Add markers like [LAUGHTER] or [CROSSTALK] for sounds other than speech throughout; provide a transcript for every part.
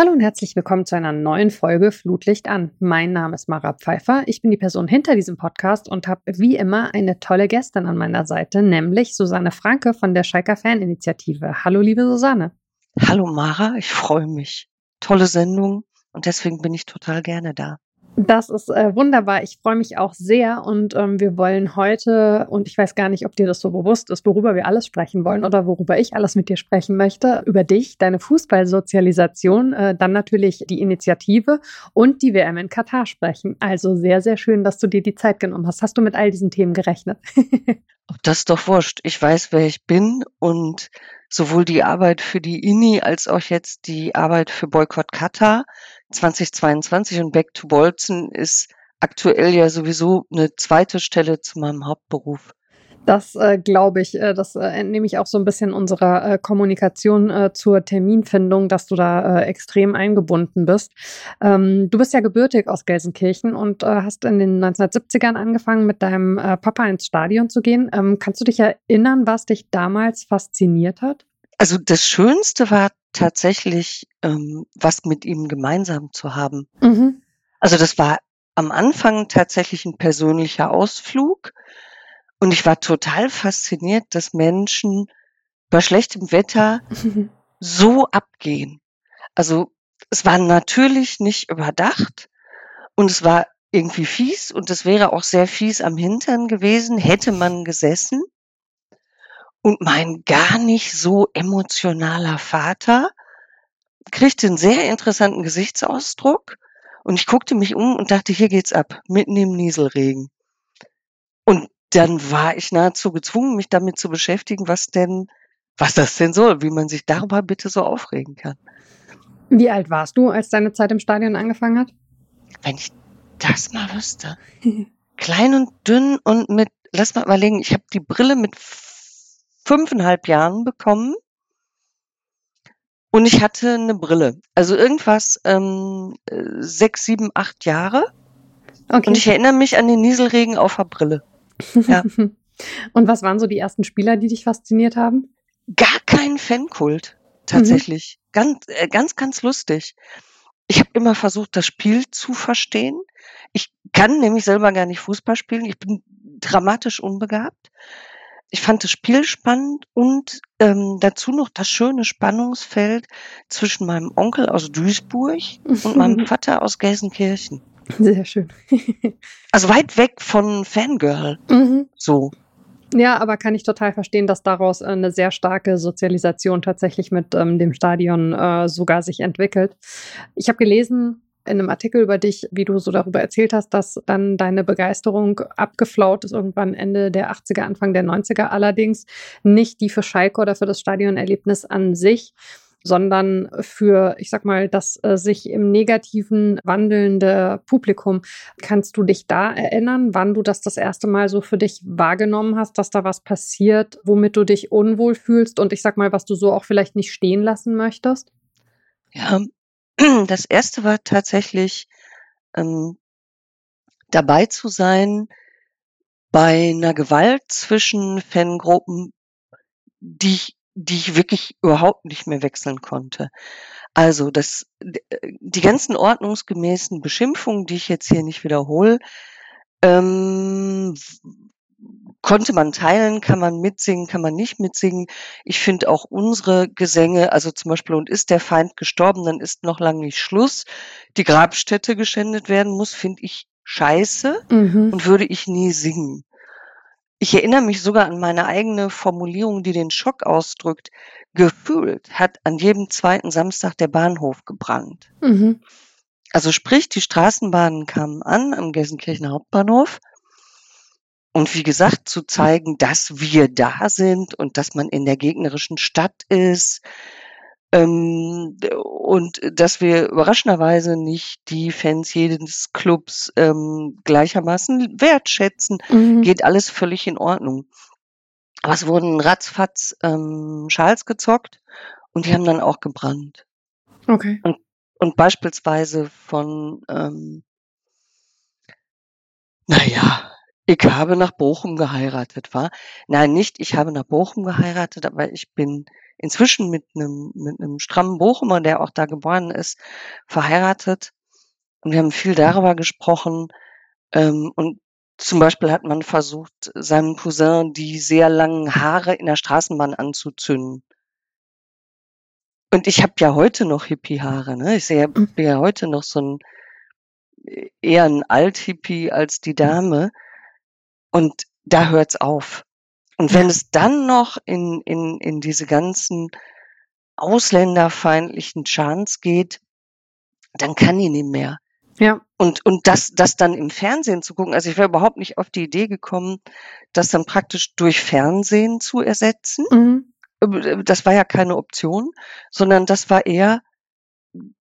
Hallo und herzlich willkommen zu einer neuen Folge Flutlicht an. Mein Name ist Mara Pfeiffer. Ich bin die Person hinter diesem Podcast und habe wie immer eine tolle Gästin an meiner Seite, nämlich Susanne Franke von der Schalker Faninitiative. Hallo, liebe Susanne. Hallo Mara, ich freue mich. Tolle Sendung und deswegen bin ich total gerne da. Das ist äh, wunderbar. Ich freue mich auch sehr und ähm, wir wollen heute, und ich weiß gar nicht, ob dir das so bewusst ist, worüber wir alles sprechen wollen oder worüber ich alles mit dir sprechen möchte, über dich, deine Fußballsozialisation, äh, dann natürlich die Initiative und die WM in Katar sprechen. Also sehr, sehr schön, dass du dir die Zeit genommen hast. Hast du mit all diesen Themen gerechnet? [LAUGHS] das ist doch wurscht. Ich weiß, wer ich bin und sowohl die Arbeit für die INI als auch jetzt die Arbeit für Boykott Katar 2022 und Back to Bolzen ist aktuell ja sowieso eine zweite Stelle zu meinem Hauptberuf. Das äh, glaube ich, äh, das äh, entnehme ich auch so ein bisschen unserer äh, Kommunikation äh, zur Terminfindung, dass du da äh, extrem eingebunden bist. Ähm, du bist ja gebürtig aus Gelsenkirchen und hast in den 1970ern angefangen, mit deinem Papa ins Stadion zu gehen. Ähm, kannst du dich erinnern, was dich damals fasziniert hat? Also das Schönste war tatsächlich, ähm, was mit ihm gemeinsam zu haben. Mhm. Also das war am Anfang tatsächlich ein persönlicher Ausflug. Und ich war total fasziniert, dass Menschen bei schlechtem Wetter [LAUGHS] so abgehen. Also es war natürlich nicht überdacht und es war irgendwie fies und es wäre auch sehr fies am Hintern gewesen, hätte man gesessen. Und mein gar nicht so emotionaler Vater kriegte einen sehr interessanten Gesichtsausdruck und ich guckte mich um und dachte, hier geht's ab, mitten im Nieselregen. Und dann war ich nahezu gezwungen, mich damit zu beschäftigen, was denn, was das denn soll, wie man sich darüber bitte so aufregen kann. Wie alt warst du, als deine Zeit im Stadion angefangen hat? Wenn ich das mal wüsste. Klein und dünn und mit, lass mal überlegen, ich habe die Brille mit fünfeinhalb Jahren bekommen. Und ich hatte eine Brille. Also irgendwas ähm, sechs, sieben, acht Jahre. Okay. Und ich erinnere mich an den Nieselregen auf der Brille. Ja. [LAUGHS] Und was waren so die ersten Spieler, die dich fasziniert haben? Gar kein Fankult, tatsächlich. Mhm. Ganz, äh, ganz, ganz lustig. Ich habe immer versucht, das Spiel zu verstehen. Ich kann nämlich selber gar nicht Fußball spielen. Ich bin dramatisch unbegabt ich fand das Spiel spannend und ähm, dazu noch das schöne Spannungsfeld zwischen meinem Onkel aus Duisburg und meinem [LAUGHS] Vater aus Gelsenkirchen. Sehr schön. [LAUGHS] also weit weg von Fangirl. Mhm. So. Ja, aber kann ich total verstehen, dass daraus eine sehr starke Sozialisation tatsächlich mit ähm, dem Stadion äh, sogar sich entwickelt. Ich habe gelesen, in einem Artikel über dich, wie du so darüber erzählt hast, dass dann deine Begeisterung abgeflaut ist, irgendwann Ende der 80er, Anfang der 90er allerdings. Nicht die für Schalke oder für das Stadionerlebnis an sich, sondern für, ich sag mal, das äh, sich im Negativen wandelnde Publikum. Kannst du dich da erinnern, wann du das das erste Mal so für dich wahrgenommen hast, dass da was passiert, womit du dich unwohl fühlst und ich sag mal, was du so auch vielleicht nicht stehen lassen möchtest? Ja, [CLEARS THROAT] das erste war tatsächlich, ähm, dabei zu sein bei einer Gewalt zwischen Fangruppen, die ich die ich wirklich überhaupt nicht mehr wechseln konnte. Also das die ganzen ordnungsgemäßen Beschimpfungen, die ich jetzt hier nicht wiederhole, ähm, konnte man teilen, kann man mitsingen, kann man nicht mitsingen. Ich finde auch unsere Gesänge, also zum Beispiel, und ist der Feind gestorben, dann ist noch lange nicht Schluss. Die Grabstätte geschändet werden muss, finde ich scheiße mhm. und würde ich nie singen. Ich erinnere mich sogar an meine eigene Formulierung, die den Schock ausdrückt. Gefühlt hat an jedem zweiten Samstag der Bahnhof gebrannt. Mhm. Also sprich, die Straßenbahnen kamen an am Gelsenkirchener Hauptbahnhof und wie gesagt, zu zeigen, dass wir da sind und dass man in der gegnerischen Stadt ist. Ähm, und dass wir überraschenderweise nicht die Fans jedes Clubs ähm, gleichermaßen wertschätzen, mhm. geht alles völlig in Ordnung. Aber es wurden ratzfatz ähm, Schals gezockt und die haben dann auch gebrannt. Okay. Und, und beispielsweise von, ähm, naja, ich habe nach Bochum geheiratet, war? Nein, nicht ich habe nach Bochum geheiratet, aber ich bin inzwischen mit einem, mit einem strammen Bochumer, der auch da geboren ist, verheiratet. Und wir haben viel darüber gesprochen. Ähm, und zum Beispiel hat man versucht, seinem Cousin die sehr langen Haare in der Straßenbahn anzuzünden. Und ich habe ja heute noch Hippie-Haare. Ne? Ich sehe Mhm. ja heute noch so ein eher ein Alt-Hippie als die Dame. Und da hört's auf. Und wenn Ja. es dann noch in, in, in diese ganzen ausländerfeindlichen Chants geht, dann kann die nicht mehr. Ja. Und, und das, das dann im Fernsehen zu gucken, also ich wäre überhaupt nicht auf die Idee gekommen, das dann praktisch durch Fernsehen zu ersetzen. Mhm. Äh, Das war ja keine Option, sondern das war eher,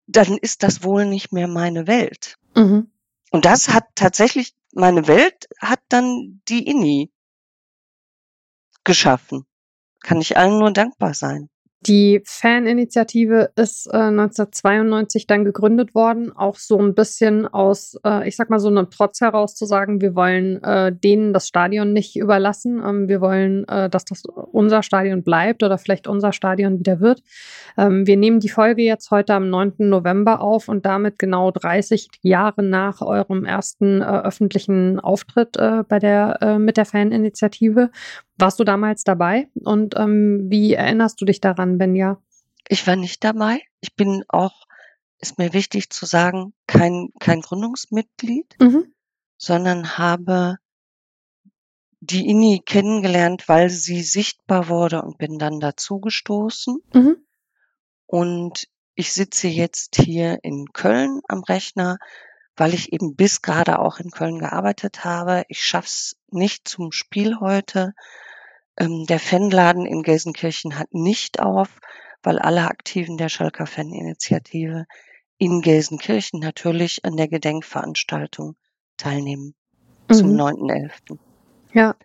dann ist das wohl nicht mehr meine Welt. Mhm. Und das hat tatsächlich, meine Welt hat dann die INI geschaffen. Kann ich allen nur dankbar sein. Die Faninitiative ist äh, 1992 dann gegründet worden, auch so ein bisschen aus, äh, ich sag mal so einem Trotz heraus zu sagen, wir wollen äh, denen das Stadion nicht überlassen, ähm, wir wollen, äh, dass das unser Stadion bleibt oder vielleicht unser Stadion wieder wird. Ähm, wir nehmen die Folge jetzt heute am 9. November auf und damit genau 30 Jahre nach eurem ersten äh, öffentlichen Auftritt äh, bei der mit der Faninitiative. Warst du damals dabei und ähm, wie erinnerst du dich daran, wenn ja? Ich war nicht dabei. Ich bin auch, ist mir wichtig zu sagen, kein, kein Gründungsmitglied, Mhm. sondern habe die INI kennengelernt, weil sie sichtbar wurde und bin dann dazugestoßen. Mhm. Und ich sitze jetzt hier in Köln am Rechner, weil ich eben bis gerade auch in Köln gearbeitet habe. Ich schaff's nicht zum Spiel heute. Ähm, der Fanladen in Gelsenkirchen hat nicht auf, weil alle Aktiven der Schalker Faninitiative in Gelsenkirchen natürlich an der Gedenkveranstaltung teilnehmen zum Mhm. 9.11. Ja.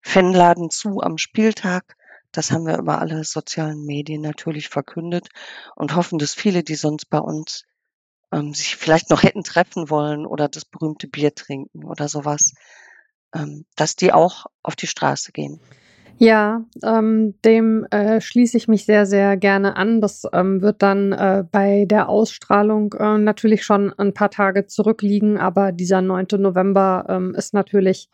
Fanladen zu am Spieltag. Das haben wir über alle sozialen Medien natürlich verkündet und hoffen, dass viele, die sonst bei uns ähm, sich vielleicht noch hätten treffen wollen oder das berühmte Bier trinken oder sowas, ähm, dass die auch auf die Straße gehen. Ja, ähm, dem äh, schließe ich mich sehr, sehr gerne an. Das ähm, wird dann äh, bei der Ausstrahlung äh, natürlich schon ein paar Tage zurückliegen, aber dieser 9. November ähm, ist natürlich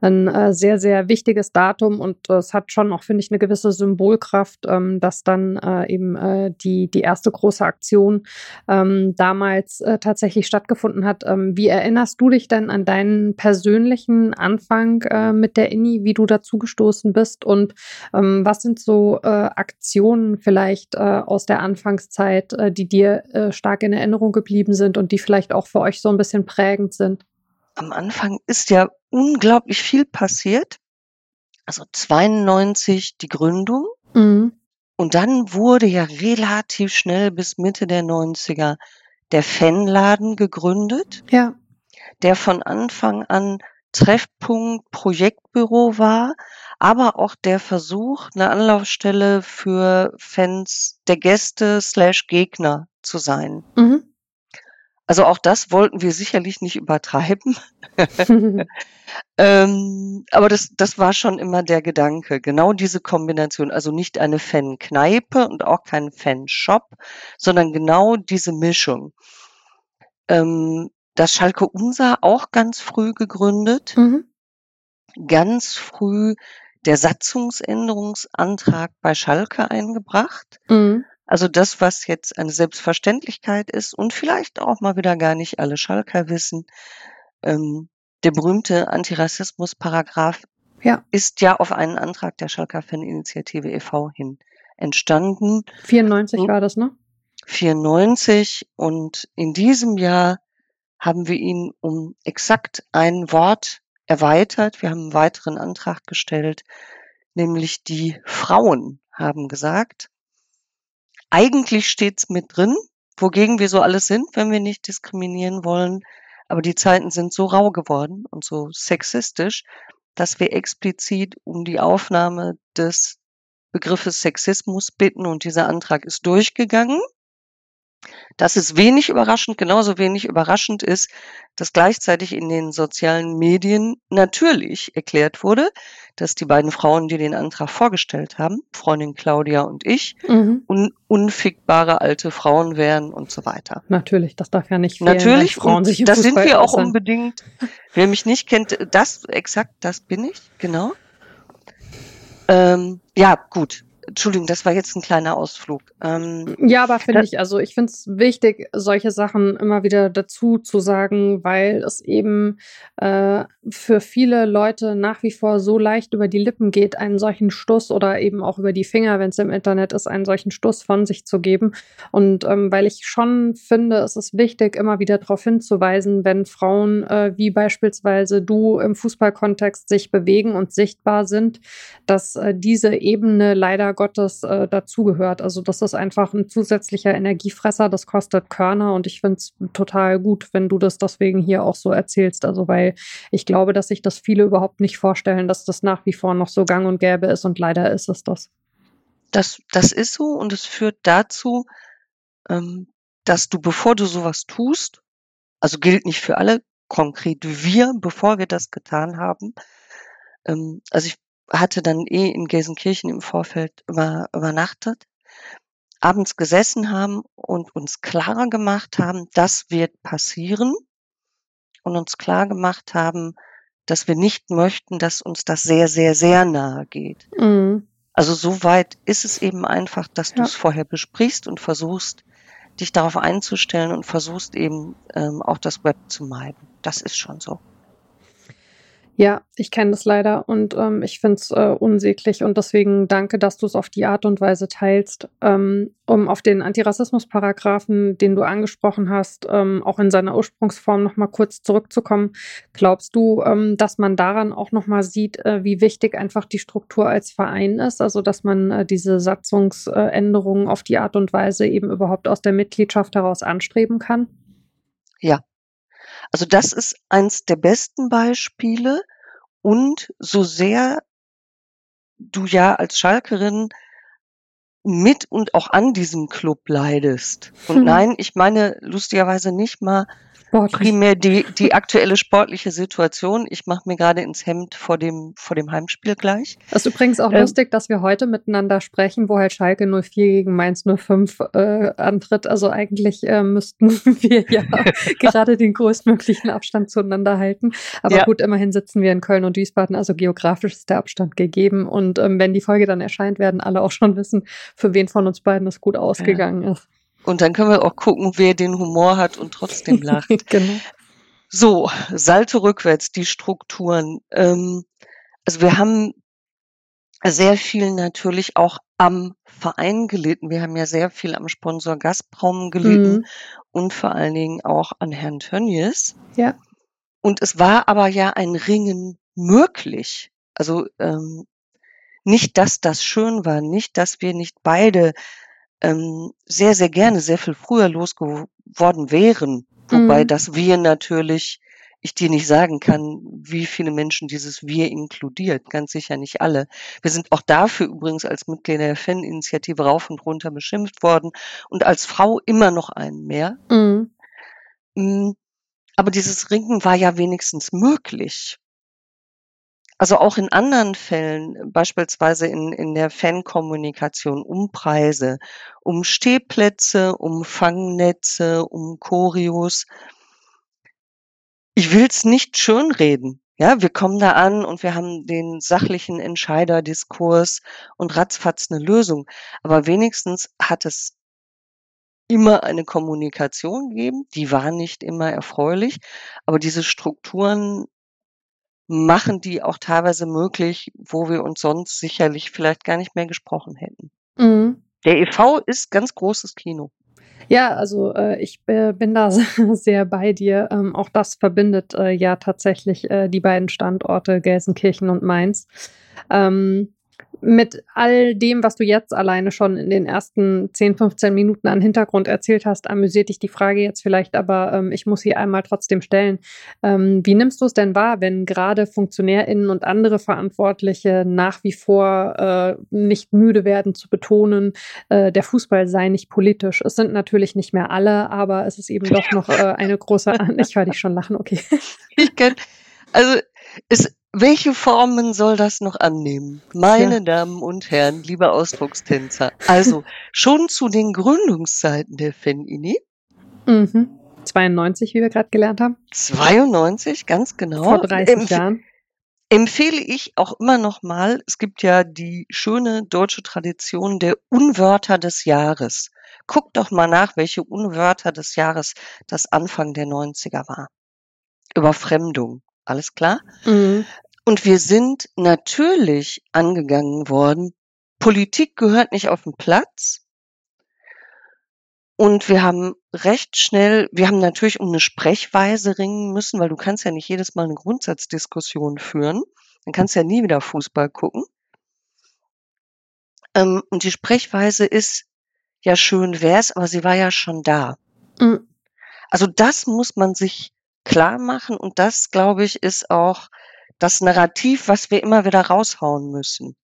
ein äh, sehr, sehr wichtiges Datum und äh, es hat schon auch, finde ich, eine gewisse Symbolkraft, ähm, dass dann äh, eben äh, die, die erste große Aktion ähm, damals äh, tatsächlich stattgefunden hat. Ähm, wie erinnerst du dich denn an deinen persönlichen Anfang äh, mit der INI, wie du dazugestoßen bist und ähm, was sind so Aktionen vielleicht aus der Anfangszeit, die dir stark in Erinnerung geblieben sind und die vielleicht auch für euch so ein bisschen prägend sind? Am Anfang ist ja unglaublich viel passiert. Also 92 die Gründung Mhm. und dann wurde ja relativ schnell bis Mitte der 90er der Fanladen gegründet, Ja. der von Anfang an Treffpunkt, Projektbüro war, aber auch der Versuch, eine Anlaufstelle für Fans der Gäste slash Gegner zu sein. Mhm. Also auch das wollten wir sicherlich nicht übertreiben. [LAUGHS] Ähm, aber das, das war schon immer der Gedanke. Genau diese Kombination. Also nicht eine Fankneipe und auch kein Fanshop, sondern genau diese Mischung. Ähm, das Schalke Unser auch ganz früh gegründet. Mhm. Ganz früh der Satzungsänderungsantrag bei Schalke eingebracht. Mhm. Also das, was jetzt eine Selbstverständlichkeit ist und vielleicht auch mal wieder gar nicht alle Schalker wissen. Ähm, der berühmte Antirassismus-Paragraph Ja. ist ja auf einen Antrag der Schalker Faninitiative e.V. hin entstanden. 94 Hm. war das, ne? 94 und in diesem Jahr haben wir ihn um exakt ein Wort erweitert. Wir haben einen weiteren Antrag gestellt, nämlich die Frauen haben gesagt, eigentlich steht's mit drin, wogegen wir so alles sind, wenn wir nicht diskriminieren wollen. Aber die Zeiten sind so rau geworden und so sexistisch, dass wir explizit um die Aufnahme des Begriffes Sexismus bitten und dieser Antrag ist durchgegangen. Das ist wenig überraschend. Genauso wenig überraschend ist, dass gleichzeitig in den sozialen Medien natürlich erklärt wurde, dass die beiden Frauen, die den Antrag vorgestellt haben, Freundin Claudia und ich, Mhm. un unfickbare alte Frauen wären und so weiter. Natürlich, das darf ja nicht fehlen, Natürlich, Frauen sich das sind wir auch äußern. unbedingt. Wer mich nicht kennt, das exakt, das bin ich, genau. Ähm, ja, gut. Entschuldigung, das war jetzt ein kleiner Ausflug. Ähm, Ja, aber finde ich, also ich finde es wichtig, solche Sachen immer wieder dazu zu sagen, weil es eben äh, für viele Leute nach wie vor so leicht über die Lippen geht, einen solchen Stuss oder eben auch über die Finger, wenn es im Internet ist, einen solchen Stuss von sich zu geben. Und ähm, weil ich schon finde, es ist wichtig, immer wieder darauf hinzuweisen, wenn Frauen äh, wie beispielsweise du im Fußballkontext sich bewegen und sichtbar sind, dass äh, diese Ebene leider Gottes äh, dazugehört. Also das ist einfach ein zusätzlicher Energiefresser, das kostet Körner und ich finde es total gut, wenn du das deswegen hier auch so erzählst. Also weil ich glaube, dass sich das viele überhaupt nicht vorstellen, dass das nach wie vor noch so gang und gäbe ist und leider ist es das. das, das ist so und es führt dazu, ähm, dass du, bevor du sowas tust, also gilt nicht für alle, konkret wir, bevor wir das getan haben, ähm, also ich hatte dann eh in Gelsenkirchen im Vorfeld über, übernachtet, abends gesessen haben und uns klar gemacht haben, das wird passieren und uns klar gemacht haben, dass wir nicht möchten, dass uns das sehr, sehr, sehr nahe geht. Mhm. Also so weit ist es eben einfach, dass du Ja. es vorher besprichst und versuchst, dich darauf einzustellen und versuchst eben ähm, auch das Web zu meiden. Das ist schon so. Ja, ich kenne das leider und ähm, ich finde es äh, unsäglich und deswegen danke, dass du es auf die Art und Weise teilst. Ähm, um auf den Antirassismus-Paragraphen, den du angesprochen hast, ähm, auch in seiner Ursprungsform nochmal kurz zurückzukommen. Glaubst du, ähm, dass man daran auch nochmal sieht, äh, wie wichtig einfach die Struktur als Verein ist? Also, dass man äh, diese Satzungsänderungen auf die Art und Weise eben überhaupt aus der Mitgliedschaft heraus anstreben kann? Also das ist eins der besten Beispiele und so sehr du ja als Schalkerin mit und auch an diesem Club leidest. Und Hm. nein, ich meine lustigerweise nicht mal Sportlich. primär die, die aktuelle sportliche Situation. Ich mache mir gerade ins Hemd vor dem, vor dem Heimspiel gleich. Das ist übrigens auch Ähm, lustig, dass wir heute miteinander sprechen, wo halt Schalke 04 gegen Mainz 05 äh, antritt. Also eigentlich äh, müssten [LAUGHS] wir ja [LAUGHS] gerade den größtmöglichen Abstand zueinander halten. Aber Ja. gut, immerhin sitzen wir in Köln und Wiesbaden, also geografisch ist der Abstand gegeben. Und ähm, wenn die Folge dann erscheint, werden alle auch schon wissen, für wen von uns beiden es gut ausgegangen ist. Und dann können wir auch gucken, wer den Humor hat und trotzdem [LAUGHS] lacht. genau. So, Salto rückwärts, die Strukturen. Ähm, also wir haben sehr viel natürlich auch am Verein gelitten. Wir haben ja sehr viel am Sponsor Gazprom gelitten Mhm. und vor allen Dingen auch an Herrn Tönnies. Ja. Und es war aber ja ein Ringen möglich. Also ähm, nicht, dass das schön war, nicht, dass wir nicht beide ähm, sehr, sehr gerne sehr viel früher losgeworden wären. Wobei Mhm. das wir natürlich, ich dir nicht sagen kann, wie viele Menschen dieses wir inkludiert. Ganz sicher nicht alle. Wir sind auch dafür übrigens als Mitglieder der Faninitiative rauf und runter beschimpft worden und als Frau immer noch einen mehr. Mhm. Mm, Aber dieses Ringen war ja wenigstens möglich. Also auch in anderen Fällen, beispielsweise in, in der Fankommunikation, um Preise, um Stehplätze, um Fangnetze, um Choreos. Ich will's nicht schönreden. Ja, wir kommen da an und wir haben den sachlichen Entscheiderdiskurs und ratzfatz eine Lösung. Aber wenigstens hat es immer eine Kommunikation gegeben. Die war nicht immer erfreulich, aber diese Strukturen machen die auch teilweise möglich, wo wir uns sonst sicherlich vielleicht gar nicht mehr gesprochen hätten. Mhm. Der e.V. ist ganz großes Kino. Ja, also äh, ich äh, bin da [LAUGHS] sehr bei dir. Ähm, auch das verbindet äh, ja tatsächlich äh, die beiden Standorte Gelsenkirchen und Mainz. Ähm, mit all dem, was du jetzt alleine schon in den ersten 10, 15 Minuten an Hintergrund erzählt hast, amüsiert dich die Frage jetzt vielleicht, aber ähm, ich muss sie einmal trotzdem stellen. Ähm, wie nimmst du es denn wahr, wenn gerade FunktionärInnen und andere Verantwortliche nach wie vor äh, nicht müde werden zu betonen, äh, der Fußball sei nicht politisch? Es sind natürlich nicht mehr alle, aber es ist eben doch noch äh, eine große. ich höre dich schon lachen, okay. [LAUGHS] Ich kann, also es welche Formen soll das noch annehmen? Meine ja. Damen und Herren, liebe Ausdruckstänzer. Also [LAUGHS] schon zu den Gründungszeiten der FENINI. Mhm. 92, wie wir gerade gelernt haben. 92, ganz genau. Vor 30 Empf Jahren. Empfehle ich auch immer noch mal, es gibt ja die schöne deutsche Tradition der Unwörter des Jahres. Guckt doch mal nach, welche Unwörter des Jahres das Anfang der 90er war. Überfremdung. Alles klar? Mhm. Und wir sind natürlich angegangen worden. Politik gehört nicht auf den Platz. Und wir haben recht schnell, wir haben natürlich um eine Sprechweise ringen müssen, weil du kannst ja nicht jedes Mal eine Grundsatzdiskussion führen. Dann kannst du ja nie wieder Fußball gucken. Ähm, und die Sprechweise ist ja schön wär's, aber sie war ja schon da. Mhm. Also das muss man sich klar machen und das, glaube ich, ist auch das Narrativ, was wir immer wieder raushauen müssen.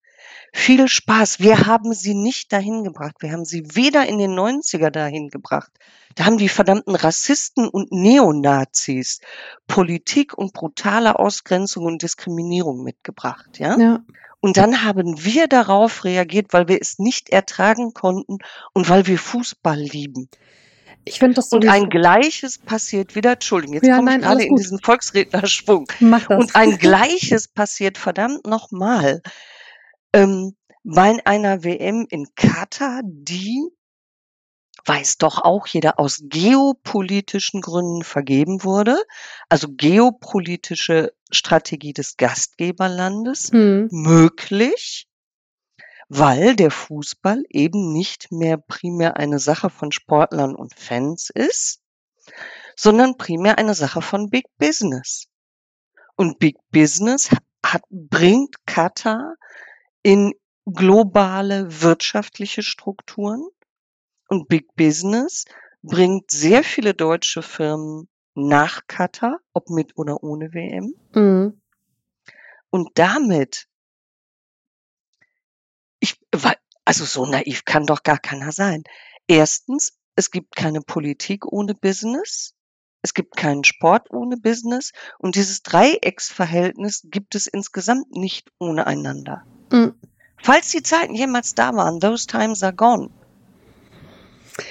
Viel Spaß. Wir haben sie nicht dahin gebracht. Wir haben sie weder in den 90er dahin gebracht. Da haben die verdammten Rassisten und Neonazis Politik und brutale Ausgrenzung und Diskriminierung mitgebracht, ja? ja. Und dann haben wir darauf reagiert, weil wir es nicht ertragen konnten und weil wir Fußball lieben. Ich finde das so. Und ein Gleiches passiert wieder, Entschuldigung, jetzt ja, komme ich gerade in diesen Volksrednerschwung. Mach das. Und ein Gleiches passiert verdammt nochmal ähm, bei einer WM in Katar, die weiß doch auch jeder aus geopolitischen Gründen vergeben wurde. Also geopolitische Strategie des Gastgeberlandes hm. möglich weil der Fußball eben nicht mehr primär eine Sache von Sportlern und Fans ist, sondern primär eine Sache von Big Business. Und Big Business hat, bringt Katar in globale wirtschaftliche Strukturen und Big Business bringt sehr viele deutsche Firmen nach Katar, ob mit oder ohne WM. Mhm. Und damit ich, also so naiv kann doch gar keiner sein. Erstens, es gibt keine Politik ohne Business. Es gibt keinen Sport ohne Business. Und dieses Dreiecksverhältnis gibt es insgesamt nicht ohne einander. Mhm. Falls die Zeiten jemals da waren, those times are gone.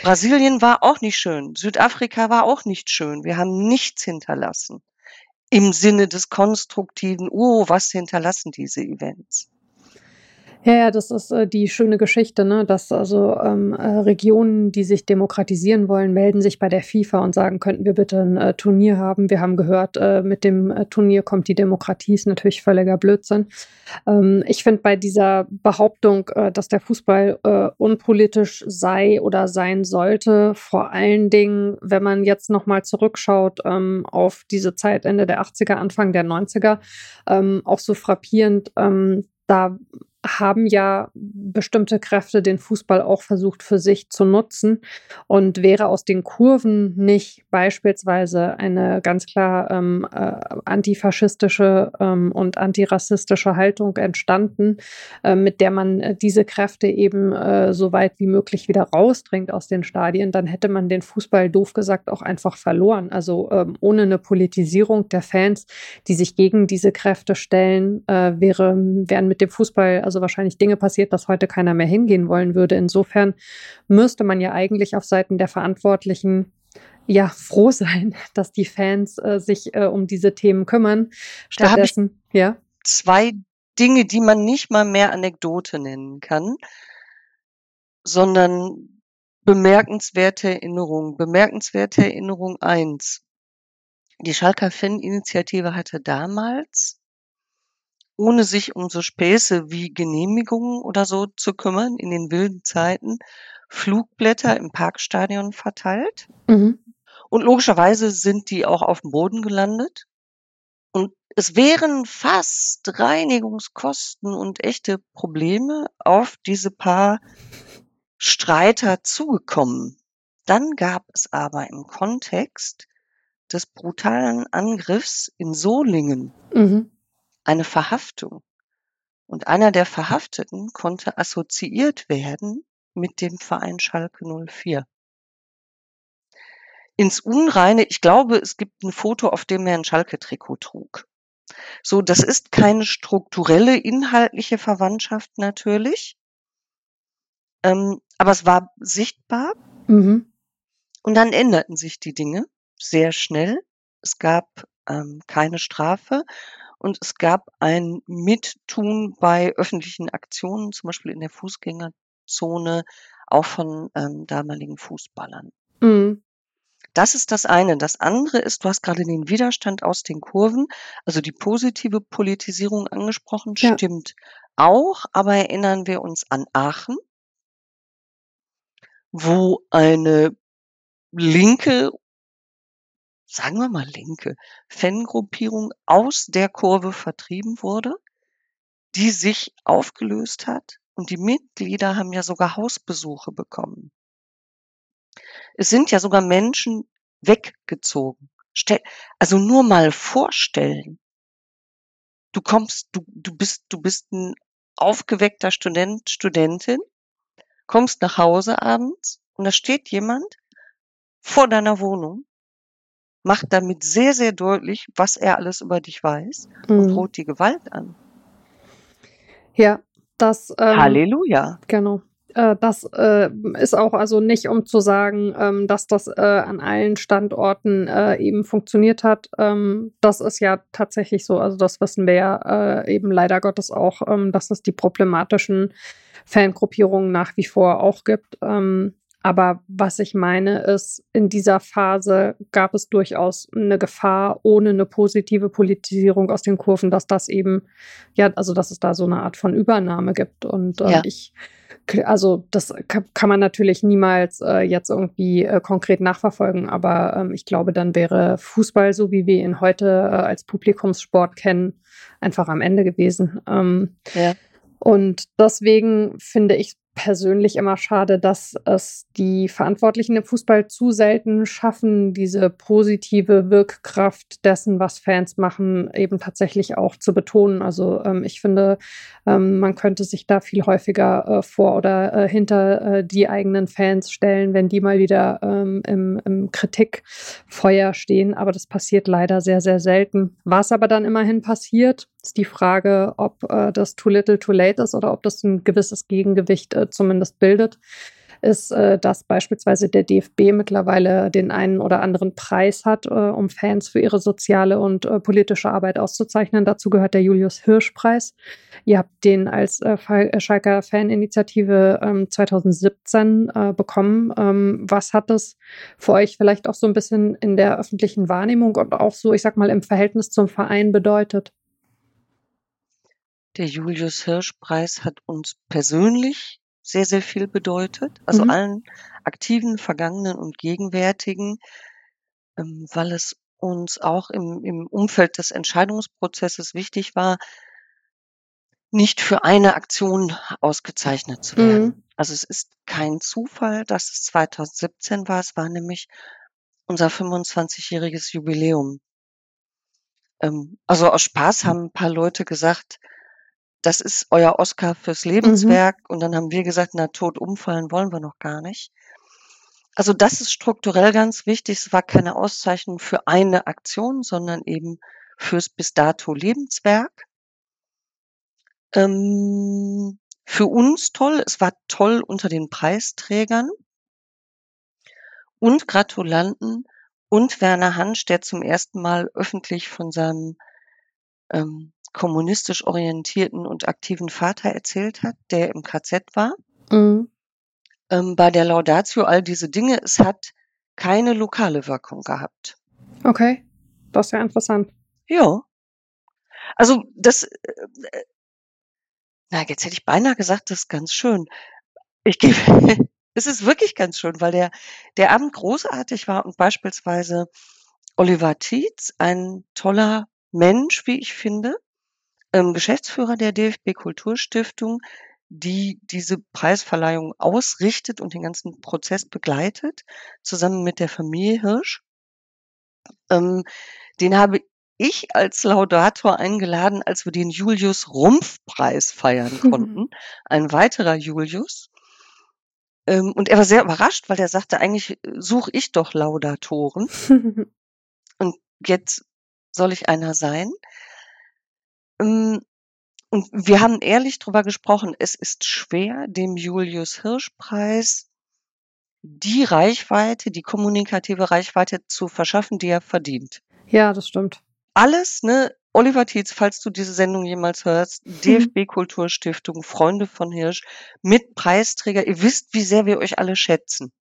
Brasilien war auch nicht schön. Südafrika war auch nicht schön. Wir haben nichts hinterlassen. Im Sinne des konstruktiven, oh, was hinterlassen diese Events? Ja, ja, das ist äh, die schöne Geschichte, ne? dass also ähm, äh, Regionen, die sich demokratisieren wollen, melden sich bei der FIFA und sagen, könnten wir bitte ein äh, Turnier haben. Wir haben gehört, äh, mit dem äh, Turnier kommt die Demokratie, ist natürlich völliger Blödsinn. Ähm, ich finde bei dieser Behauptung, äh, dass der Fußball unpolitisch sei oder sein sollte, vor allen Dingen, wenn man jetzt nochmal zurückschaut ähm, auf diese Zeit Ende der 80er, Anfang der 90er, ähm, auch so frappierend, ähm, da haben ja bestimmte Kräfte den Fußball auch versucht für sich zu nutzen. Und wäre aus den Kurven nicht beispielsweise eine ganz klar ähm, äh, antifaschistische ähm, und antirassistische Haltung entstanden, äh, mit der man äh, diese Kräfte eben äh, so weit wie möglich wieder rausdrängt aus den Stadien, dann hätte man den Fußball doof gesagt auch einfach verloren. Also ähm, ohne eine Politisierung der Fans, die sich gegen diese Kräfte stellen, äh, wäre, wären mit dem Fußball also wahrscheinlich Dinge passiert, dass heute keiner mehr hingehen wollen würde. Insofern müsste man ja eigentlich auf Seiten der Verantwortlichen ja froh sein, [LAUGHS] dass die Fans äh, sich äh, um diese Themen kümmern. Stattdessen, ja. Zwei Dinge, die man nicht mal mehr Anekdote nennen kann, sondern bemerkenswerte Erinnerung. Bemerkenswerte Erinnerung eins. Die Schalker Fan-Initiative hatte damals ohne sich um so Späße wie Genehmigungen oder so zu kümmern, in den wilden Zeiten Flugblätter im Parkstadion verteilt. Mhm. Und logischerweise sind die auch auf dem Boden gelandet. Und es wären fast Reinigungskosten und echte Probleme auf diese paar Streiter zugekommen. Dann gab es aber im Kontext des brutalen Angriffs in Solingen Mhm. Eine Verhaftung. Und einer der Verhafteten konnte assoziiert werden mit dem Verein Schalke 04. Ins Unreine, ich glaube, es gibt ein Foto, auf dem er ein Schalke-Trikot trug. So, das ist keine strukturelle, inhaltliche Verwandtschaft natürlich. Ähm, aber es war sichtbar. Mhm. Und dann änderten sich die Dinge sehr schnell. Es gab ähm, keine Strafe und es gab ein Mittun bei öffentlichen Aktionen, zum Beispiel in der Fußgängerzone, auch von ähm, damaligen Fußballern. Mhm. Das ist das eine. Das andere ist, du hast gerade den Widerstand aus den Kurven, also die positive Politisierung angesprochen, Ja. stimmt auch, aber erinnern wir uns an Aachen, wo eine linke, sagen wir mal linke, Fangruppierung aus der Kurve vertrieben wurde, die sich aufgelöst hat und die Mitglieder haben ja sogar Hausbesuche bekommen. Es sind ja sogar Menschen weggezogen. Also nur mal vorstellen. Du kommst, du, du bist, du bist ein aufgeweckter Student, Studentin, kommst nach Hause abends und da steht jemand vor deiner Wohnung, macht damit sehr, sehr deutlich, was er alles über dich weiß und Mhm. droht die Gewalt an. Ja, das, ähm, Halleluja. genau. Äh, das äh, ist auch also nicht, um zu sagen, ähm, dass das äh, an allen Standorten äh, eben funktioniert hat. Ähm, das ist ja tatsächlich so. Also das wissen wir ja äh, eben leider Gottes auch, ähm, dass es die problematischen Fangruppierungen nach wie vor auch gibt. Ähm, aber was ich meine ist, in dieser Phase gab es durchaus eine Gefahr ohne eine positive Politisierung aus den Kurven, dass das eben, ja, also dass es da so eine Art von Übernahme gibt. Und ähm, Ja. ich, also das ka- kann man natürlich niemals äh, jetzt irgendwie äh, konkret nachverfolgen, aber ähm, ich glaube, dann wäre Fußball, so wie wir ihn heute äh, als Publikumssport kennen, einfach am Ende gewesen. Ähm, Ja. und deswegen finde ich persönlich immer schade, dass es die Verantwortlichen im Fußball zu selten schaffen, diese positive Wirkkraft dessen, was Fans machen, eben tatsächlich auch zu betonen. Also ähm, ich finde, ähm, man könnte sich da viel häufiger äh, vor oder äh, hinter äh, die eigenen Fans stellen, wenn die mal wieder ähm, im, im Kritikfeuer stehen. Aber das passiert leider sehr, sehr selten. Was aber dann immerhin passiert, ist die Frage, ob äh, das too little, too late ist oder ob das ein gewisses Gegengewicht äh, zumindest bildet. Ist, äh, dass beispielsweise der DFB mittlerweile den einen oder anderen Preis hat, äh, um Fans für ihre soziale und äh, politische Arbeit auszuzeichnen. Dazu gehört der Julius Hirsch-Preis. Ihr habt den als äh, Schalker Faninitiative ähm, 2017 äh, bekommen. Ähm, was hat das für euch vielleicht auch so ein bisschen in der öffentlichen Wahrnehmung und auch so, ich sag mal, im Verhältnis zum Verein bedeutet? Der Julius Hirsch Preis hat uns persönlich sehr, sehr viel bedeutet. Also Mhm. allen aktiven, vergangenen und gegenwärtigen, ähm, weil es uns auch im, im Umfeld des Entscheidungsprozesses wichtig war, nicht für eine Aktion ausgezeichnet zu werden. Mhm. Also es ist kein Zufall, dass es 2017 war. Es war nämlich unser 25-jähriges Jubiläum. Ähm, also aus Spaß haben ein paar Leute gesagt, das ist euer Oscar fürs Lebenswerk. Und dann haben wir gesagt, na, tot umfallen wollen wir noch gar nicht. Also das ist strukturell ganz wichtig. Es war keine Auszeichnung für eine Aktion, sondern eben fürs bis dato Lebenswerk. Ähm, für uns toll. Es war toll unter den Preisträgern und Gratulanten und Werner Hansch, der zum ersten Mal öffentlich von seinem ähm, kommunistisch orientierten und aktiven Vater erzählt hat, der im KZ war. Mhm. Ähm, bei der Laudatio all diese Dinge, es hat keine lokale Wirkung gehabt. Okay, das ist ja interessant. Ja. Also das, äh, äh, na, jetzt hätte ich beinahe gesagt, das ist ganz schön. Ich gebe, [LAUGHS] es ist wirklich ganz schön, weil der, der Abend großartig war und beispielsweise Oliver Tietz, ein toller Mensch, wie ich finde, ähm, Geschäftsführer der DFB Kulturstiftung, die diese Preisverleihung ausrichtet und den ganzen Prozess begleitet, zusammen mit der Familie Hirsch. Ähm, den habe ich als Laudator eingeladen, als wir den Julius Rumpf-Preis feiern [LAUGHS] konnten. Ein weiterer Julius. Ähm, und er war sehr überrascht, weil er sagte, eigentlich äh, suche ich doch Laudatoren. [LAUGHS] und jetzt soll ich einer sein. Ähm, und wir haben ehrlich drüber gesprochen, es ist schwer, dem Julius Hirsch Preis die Reichweite, die kommunikative Reichweite zu verschaffen, die er verdient. Ja, das stimmt. Alles, ne? Oliver Tietz, falls du diese Sendung jemals hörst, [LAUGHS] Mhm. DFB Kulturstiftung, Freunde von Hirsch, mit Preisträger. Ihr wisst, wie sehr wir euch alle schätzen.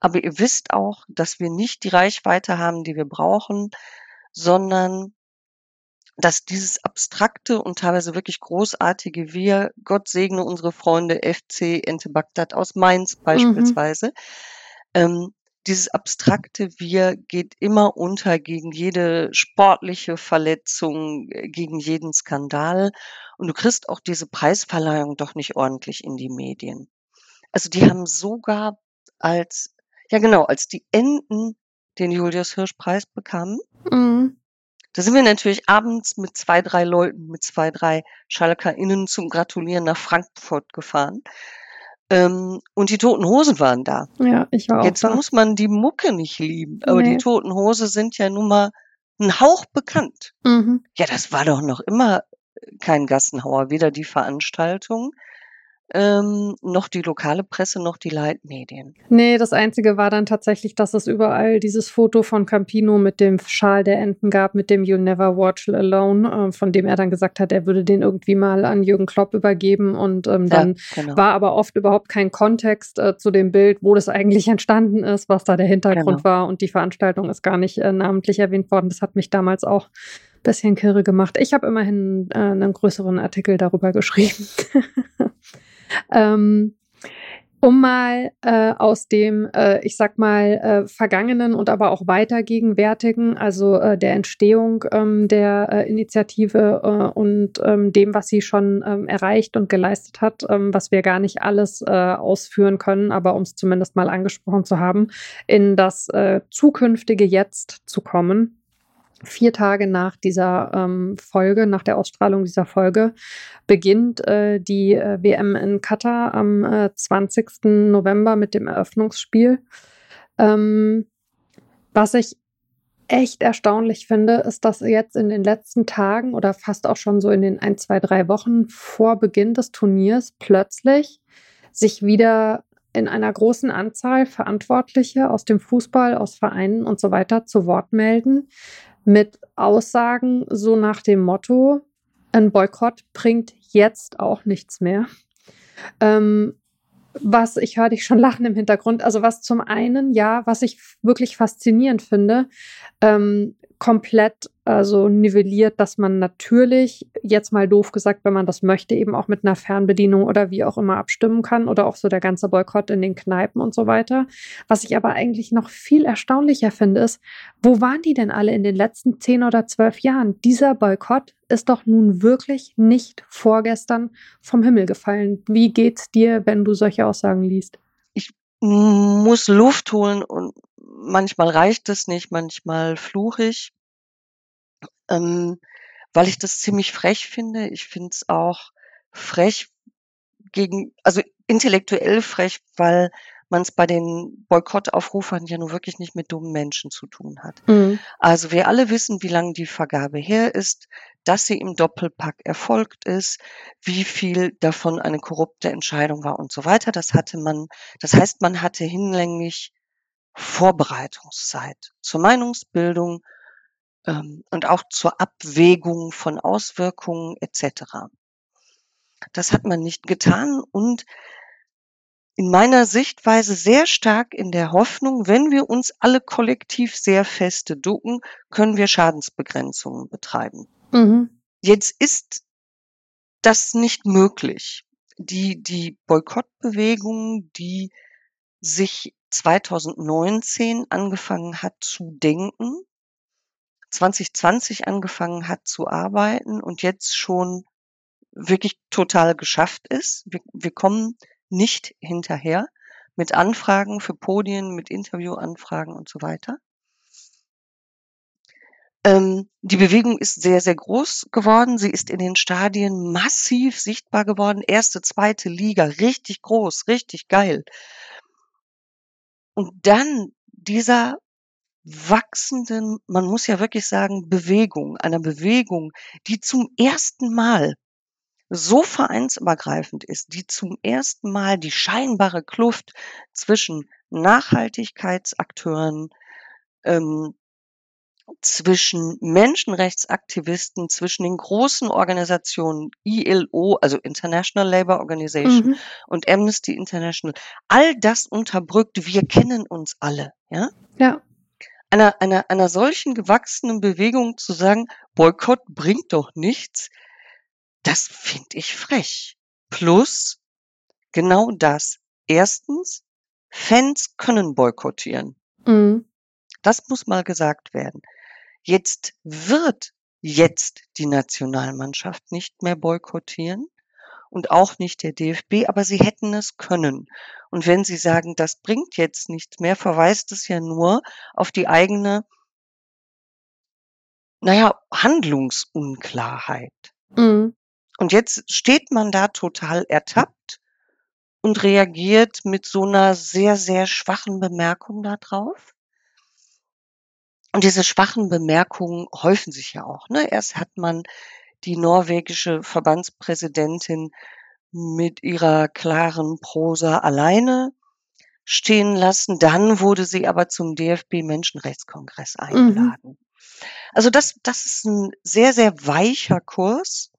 Aber ihr wisst auch, dass wir nicht die Reichweite haben, die wir brauchen, sondern dass dieses abstrakte und teilweise wirklich großartige Wir, Gott segne unsere Freunde FC Ente Bagdad aus Mainz Mhm. beispielsweise, ähm, dieses abstrakte Wir geht immer unter gegen jede sportliche Verletzung, äh, gegen jeden Skandal. Und du kriegst auch diese Preisverleihung doch nicht ordentlich in die Medien. Also die haben sogar als, ja genau, als die Enten den Julius Hirsch Preis bekamen, Mhm. Da sind wir natürlich abends mit zwei, drei Leuten, mit zwei, drei SchalkerInnen zum Gratulieren nach Frankfurt gefahren. Ähm, und die Toten Hosen waren da. Ja, ich war auch Jetzt da. muss man die Mucke nicht lieben, aber die Nee. Toten Hose sind ja nun mal ein Hauch bekannt. Mhm. Ja, das war doch noch immer kein Gassenhauer, weder die Veranstaltung, ähm, noch die lokale Presse, noch die Leitmedien. Nee, das Einzige war dann tatsächlich, dass es überall dieses Foto von Campino mit dem Schal der Enten gab, mit dem You'll Never Watch Alone, äh, von dem er dann gesagt hat, er würde den irgendwie mal an Jürgen Klopp übergeben. Und ähm, Ja, dann genau. war aber oft überhaupt kein Kontext äh, zu dem Bild, wo das eigentlich [LAUGHS] entstanden ist, was da der Hintergrund Genau. war. Und die Veranstaltung ist gar nicht äh, namentlich erwähnt worden. Das hat mich damals auch ein bisschen kirre gemacht. Ich habe immerhin äh, einen größeren Artikel darüber geschrieben. [LAUGHS] ähm, um mal äh, aus dem, äh, ich sag mal, äh, vergangenen und aber auch weiter gegenwärtigen, also äh, der Entstehung ähm, der äh, Initiative äh, und ähm, dem, was sie schon ähm, erreicht und geleistet hat, ähm, was wir gar nicht alles ausführen können, aber um es zumindest mal angesprochen zu haben, in das zukünftige Jetzt zu kommen vier Tage nach dieser ähm, Folge, nach der Ausstrahlung dieser Folge, beginnt äh, die äh, WM in Katar am äh, 20. November mit dem Eröffnungsspiel. Ähm, was ich echt erstaunlich finde, ist, dass jetzt in den letzten Tagen oder fast auch schon so in den ein, zwei, drei Wochen vor Beginn des Turniers plötzlich sich wieder in einer großen Anzahl Verantwortliche aus dem Fußball, aus Vereinen und so weiter zu Wort melden mit Aussagen so nach dem Motto, ein Boykott bringt jetzt auch nichts mehr. Ähm, was, ich höre dich schon [LAUGHS] lachen im Hintergrund, also was zum einen, ja, was ich wirklich faszinierend finde, ähm, komplett also nivelliert, dass man natürlich, jetzt mal doof gesagt, wenn man das möchte, eben auch mit einer Fernbedienung oder wie auch immer abstimmen kann oder auch so der ganze Boykott in den Kneipen und so weiter. Was ich aber eigentlich noch viel erstaunlicher finde, ist, wo waren die denn alle in den letzten zehn oder zwölf Jahren? Dieser Boykott ist doch nun wirklich nicht vorgestern vom Himmel gefallen. Wie geht's dir, wenn du solche Aussagen liest? Ich muss Luft holen und manchmal reicht es nicht, manchmal fluche ich, ähm, weil ich das ziemlich frech finde. Ich finde es auch frech gegen, also intellektuell frech, weil man es bei den Boykottaufrufern ja nur wirklich nicht mit dummen Menschen zu tun hat. Mhm. Also wir alle wissen, wie lange die Vergabe her ist, dass sie im Doppelpack erfolgt ist, wie viel davon eine korrupte Entscheidung war und so weiter. Das hatte man, das heißt, man hatte hinlänglich Vorbereitungszeit zur Meinungsbildung ähm, und auch zur Abwägung von Auswirkungen etc. Das hat man nicht getan und in meiner Sichtweise sehr stark in der Hoffnung, wenn wir uns alle kollektiv sehr feste ducken, können wir Schadensbegrenzungen betreiben. Mhm. Jetzt ist das nicht möglich. Die, die Boykottbewegung, die sich 2019 angefangen hat zu denken, 2020 angefangen hat zu arbeiten und jetzt schon wirklich total geschafft ist. Wir, wir kommen nicht hinterher mit Anfragen für Podien, mit Interviewanfragen und so weiter. Ähm, die Bewegung ist sehr, sehr groß geworden. Sie ist in den Stadien massiv sichtbar geworden. Erste, zweite Liga, richtig groß, richtig geil. Und dann dieser wachsenden, man muss ja wirklich sagen, Bewegung, einer Bewegung, die zum ersten Mal so vereinsübergreifend ist, die zum ersten Mal die scheinbare Kluft zwischen Nachhaltigkeitsakteuren, ähm, zwischen Menschenrechtsaktivisten, zwischen den großen Organisationen ILO, also International Labour Organization mhm. und Amnesty International, all das unterbrückt. Wir kennen uns alle, ja? Ja. Einer, einer, einer solchen gewachsenen Bewegung zu sagen, Boykott bringt doch nichts, das finde ich frech. Plus genau das. Erstens, Fans können boykottieren. Mhm. Das muss mal gesagt werden. Jetzt wird jetzt die Nationalmannschaft nicht mehr boykottieren und auch nicht der DFB, aber sie hätten es können. Und wenn Sie sagen, das bringt jetzt nichts mehr, verweist es ja nur auf die eigene, naja, Handlungsunklarheit. Mhm. Und jetzt steht man da total ertappt und reagiert mit so einer sehr, sehr schwachen Bemerkung da drauf. Und diese schwachen Bemerkungen häufen sich ja auch. Ne? Erst hat man die norwegische Verbandspräsidentin mit ihrer klaren Prosa alleine stehen lassen. Dann wurde sie aber zum DFB-Menschenrechtskongress mhm. eingeladen. Mhm. Also das, das ist ein sehr, sehr weicher Kurs.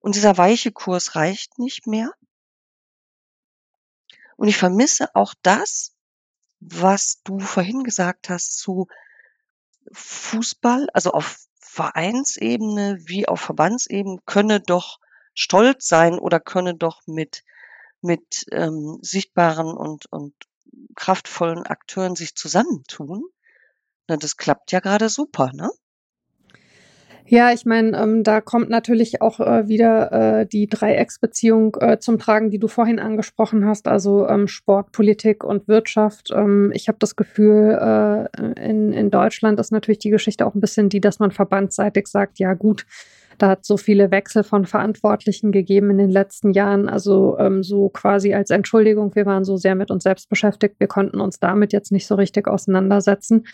Und dieser weiche Kurs reicht nicht mehr. Und ich vermisse auch das, was du vorhin gesagt hast zu Fußball, also auf Vereinsebene wie auf Verbandsebene, könne doch stolz sein oder könne doch mit, mit ähm, sichtbaren und, und kraftvollen Akteuren sich zusammentun. Na, das klappt ja gerade super, ne? Ja, ich meine, ähm, da kommt natürlich auch äh, wieder äh, die Dreiecksbeziehung äh, zum Tragen, die du vorhin angesprochen hast, also ähm, Sport, Politik und Wirtschaft. Ähm, ich habe das Gefühl, äh, in, in Deutschland ist natürlich die Geschichte auch ein bisschen die, dass man verbandsseitig sagt, ja gut, da hat so viele Wechsel von Verantwortlichen gegeben in den letzten Jahren. Also ähm, so quasi als Entschuldigung, wir waren so sehr mit uns selbst beschäftigt, wir konnten uns damit jetzt nicht so richtig auseinandersetzen.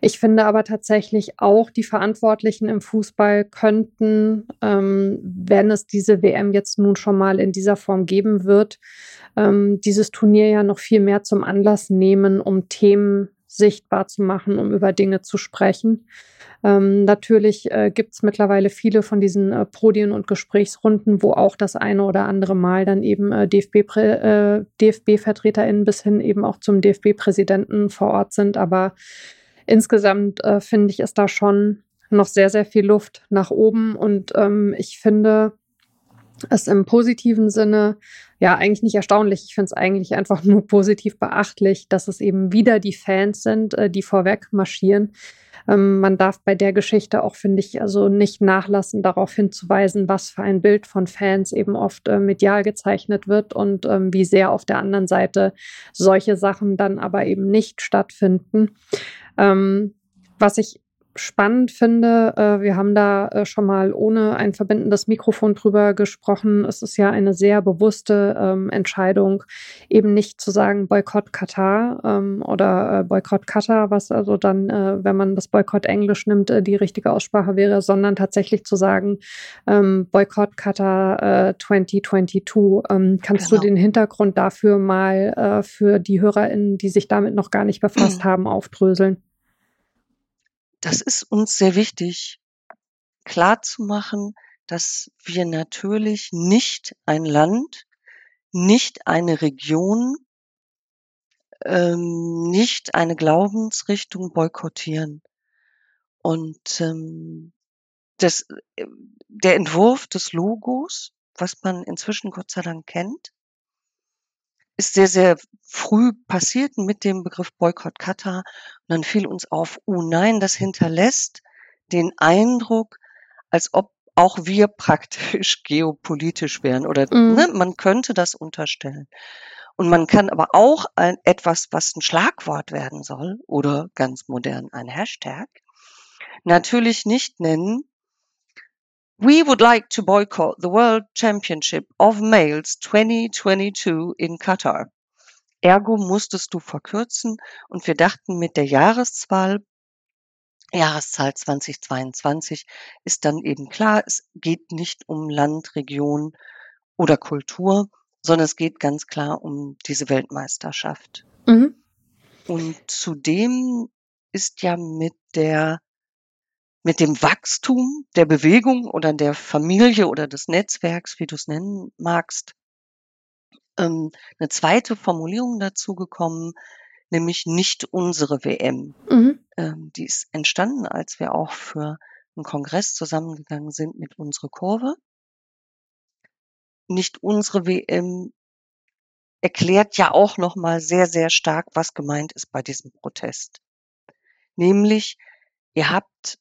Ich finde aber tatsächlich auch, die Verantwortlichen im Fußball könnten, ähm, wenn es diese WM jetzt nun schon mal in dieser Form geben wird, ähm, dieses Turnier ja noch viel mehr zum Anlass nehmen, um Themen sichtbar zu machen, um über Dinge zu sprechen. Ähm, natürlich äh, gibt es mittlerweile viele von diesen äh, Podien und Gesprächsrunden, wo auch das eine oder andere Mal dann eben äh, DFB-VertreterInnen äh, DFB bis hin eben auch zum DFB-Präsidenten vor Ort sind. Aber insgesamt äh, finde ich, ist da schon noch sehr, sehr viel Luft nach oben. Und ähm, ich finde es im positiven Sinne ja eigentlich nicht erstaunlich. Ich finde es eigentlich einfach nur positiv beachtlich, dass es eben wieder die Fans sind, äh, die vorweg marschieren. Ähm, man darf bei der Geschichte auch, finde ich, also nicht nachlassen, darauf hinzuweisen, was für ein Bild von Fans eben oft äh, medial gezeichnet wird und ähm, wie sehr auf der anderen Seite solche Sachen dann aber eben nicht stattfinden. Ähm, was ich spannend finde, äh, wir haben da äh, schon mal ohne ein verbindendes Mikrofon drüber gesprochen. Es ist ja eine sehr bewusste ähm, Entscheidung, eben nicht zu sagen Boykott Katar ähm, oder äh, Boykott Katar, was also dann, äh, wenn man das Boykott Englisch nimmt, äh, die richtige Aussprache wäre, sondern tatsächlich zu sagen ähm, Boykott Katar 2022. Äh, ähm, kannst genau. du den Hintergrund dafür mal für die HörerInnen, die sich damit noch gar nicht befasst [CLEARS THROAT] haben, aufdröseln? Das ist uns sehr wichtig, klar zu machen, dass wir natürlich nicht ein Land, nicht eine Region, ähm, nicht eine Glaubensrichtung boykottieren. Und ähm, das, äh, der Entwurf des Logos, was man inzwischen Gott sei Dank kennt, ist sehr, sehr früh passiert mit dem Begriff Boykott Katar. Und dann fiel uns auf, oh nein, das hinterlässt den Eindruck, als ob auch wir praktisch [LAUGHS] geopolitisch wären oder Mhm. ne, man könnte das unterstellen. Und man kann aber auch ein, etwas, was ein Schlagwort werden soll oder ganz modern ein Hashtag, natürlich nicht nennen. We would like to boycott the World Championship of Males 2022 in Qatar. Ergo musstest du verkürzen und wir dachten mit der Jahreszahl Jahreszahl 2022 ist dann eben klar, es geht nicht um Land, Region oder Kultur, sondern es geht ganz klar um diese Weltmeisterschaft. Mhm. Und zudem ist ja mit der mit dem Wachstum der Bewegung oder der Familie oder des Netzwerks, wie du es nennen magst, ähm, eine zweite Formulierung dazu gekommen, nämlich nicht unsere WM. Mhm. Ähm, die ist entstanden, als wir auch für einen Kongress zusammengegangen sind mit unsere Kurve. Nicht unsere WM erklärt ja auch noch mal sehr, sehr stark, was gemeint ist bei diesem Protest. Nämlich, ihr habt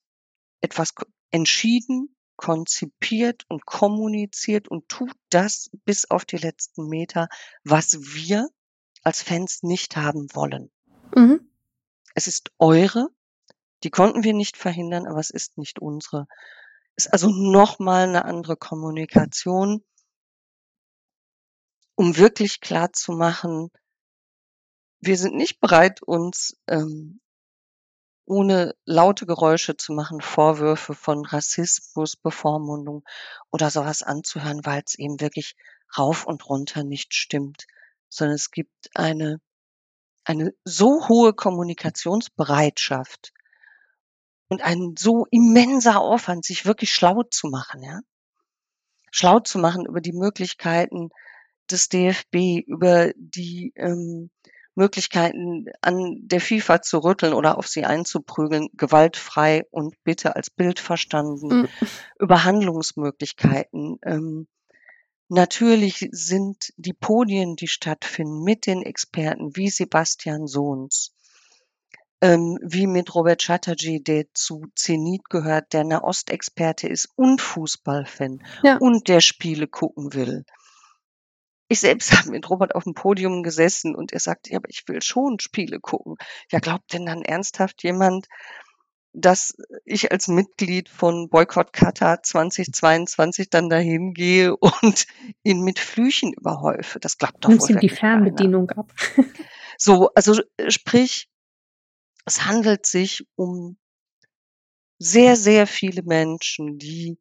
etwas entschieden, konzipiert und kommuniziert und tut das bis auf die letzten Meter, was wir als Fans nicht haben wollen. Mhm. Es ist eure, die konnten wir nicht verhindern, aber es ist nicht unsere. Ist also noch mal 'ne andere Kommunikation um wirklich klarzumachen wir sind nicht bereit, uns, ähm, ohne laute Geräusche zu machen, Vorwürfe von Rassismus, Bevormundung oder so was anzuhören, weil's eben wirklich rauf und runter nicht stimmt, sondern es gibt eine eine so hohe Kommunikationsbereitschaft und ein so immenser Aufwand, sich wirklich schlau zu machen, ja? Schlau zu machen über die Möglichkeiten des DFB, über die, ähm, Möglichkeiten an der FIFA zu rütteln oder auf sie einzuprügeln, gewaltfrei und bitte als Bild verstanden, Mhm. über Handlungsmöglichkeiten. Ähm, natürlich sind die Podien, die stattfinden mit den Experten wie Sebastian Sohns, ähm, wie mit Robert Chatterjee, der zu Zenit gehört, der Nahostexperte ist und Fußballfan Ja. und der Spiele gucken will. Ich selbst [LAUGHS] habe mit Robert auf'm Podium gesessen und er sagte: „Ja, aber ich will schon Spiele gucken.“ Ja, glaubt denn dann ernsthaft jemand, dass ich als Mitglied von Boykott Katar 2022 dann dahin gehe [LAUGHS] und ihn mit Flüchen überhäufe? Das glaubt doch Nimmst ihm die. Fernbedienung ab. [LAUGHS] So, also, äh, sprich, es handelt sich um sehr, sehr viele Menschen, die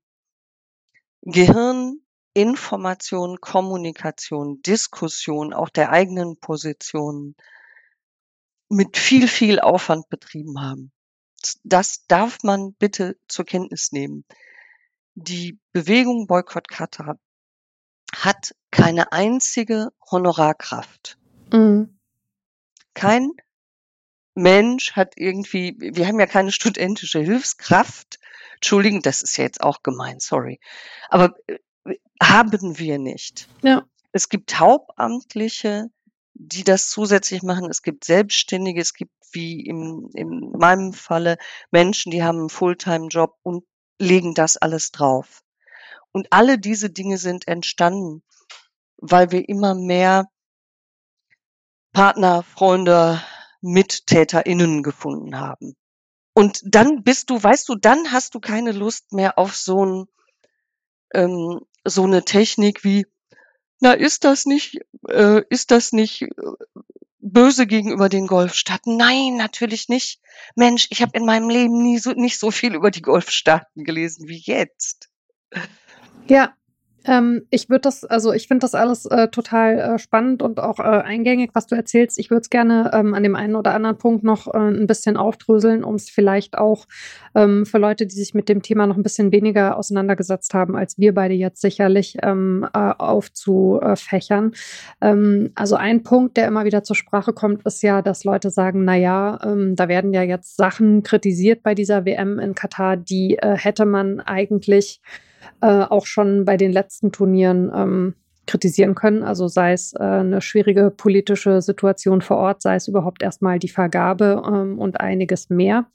Gehirn, Information, Kommunikation, Diskussion auch der eigenen Positionen mit viel, viel Aufwand betrieben haben. Das darf man bitte zur Kenntnis nehmen. Die Bewegung Boykott Katar hat keine einzige Honorarkraft. Mhm. Kein Mensch hat irgendwie wir haben ja keine studentische Hilfskraft. Entschuldigung, das ist ja jetzt auch gemein, sorry. Aber, äh, haben wir nicht. Ja. Es gibt Hauptamtliche, die das zusätzlich machen. Es gibt Selbstständige. Es gibt wie im in meinem Falle Menschen, die haben 'n Fulltime-Job und legen das alles drauf. Und alle diese Dinge sind entstanden, weil wir immer mehr Partner, Freunde, MittäterInnen gefunden haben. Und dann bist du weißt du, dann hast du keine Lust mehr auf so 'n ähm, so 'ne Technik wie: „Na, ist das nicht äh, ist das nicht, äh, böse gegenüber den Golfstaaten?“ Nein, natürlich nicht. Mensch, ich habe in meinem Leben nie so nicht so viel über die Golfstaaten gelesen wie jetzt. Ja, ähm, ich würde das also, ich finde das alles, äh, total, äh, spannend und auch, äh, eingängig, was du erzählst. Ich würde es gerne, ähm, an dem einen oder anderen Punkt noch, äh, 'n bisschen aufdröseln, um's vielleicht auch, ähm, für Leute, die sich mit dem Thema noch 'n bisschen weniger auseinandergesetzt haben als wir beide jetzt sicherlich, ähm, äh, aufzu äh, fächern. Ähm, also, ein Punkt, der immer wieder zur Sprache kommt, ist ja, dass Leute sagen: „Na ja, ähm, da werden ja jetzt Sachen kritisiert bei dieser WM in Katar, die, äh, hätte man eigentlich, äh, auch schon bei den letzten Turnieren, ähm, kritisieren können. Also, sei es, äh, 'ne schwierige politische Situation vor Ort, sei es überhaupt erst mal die Vergabe, ähm, und einiges mehr.“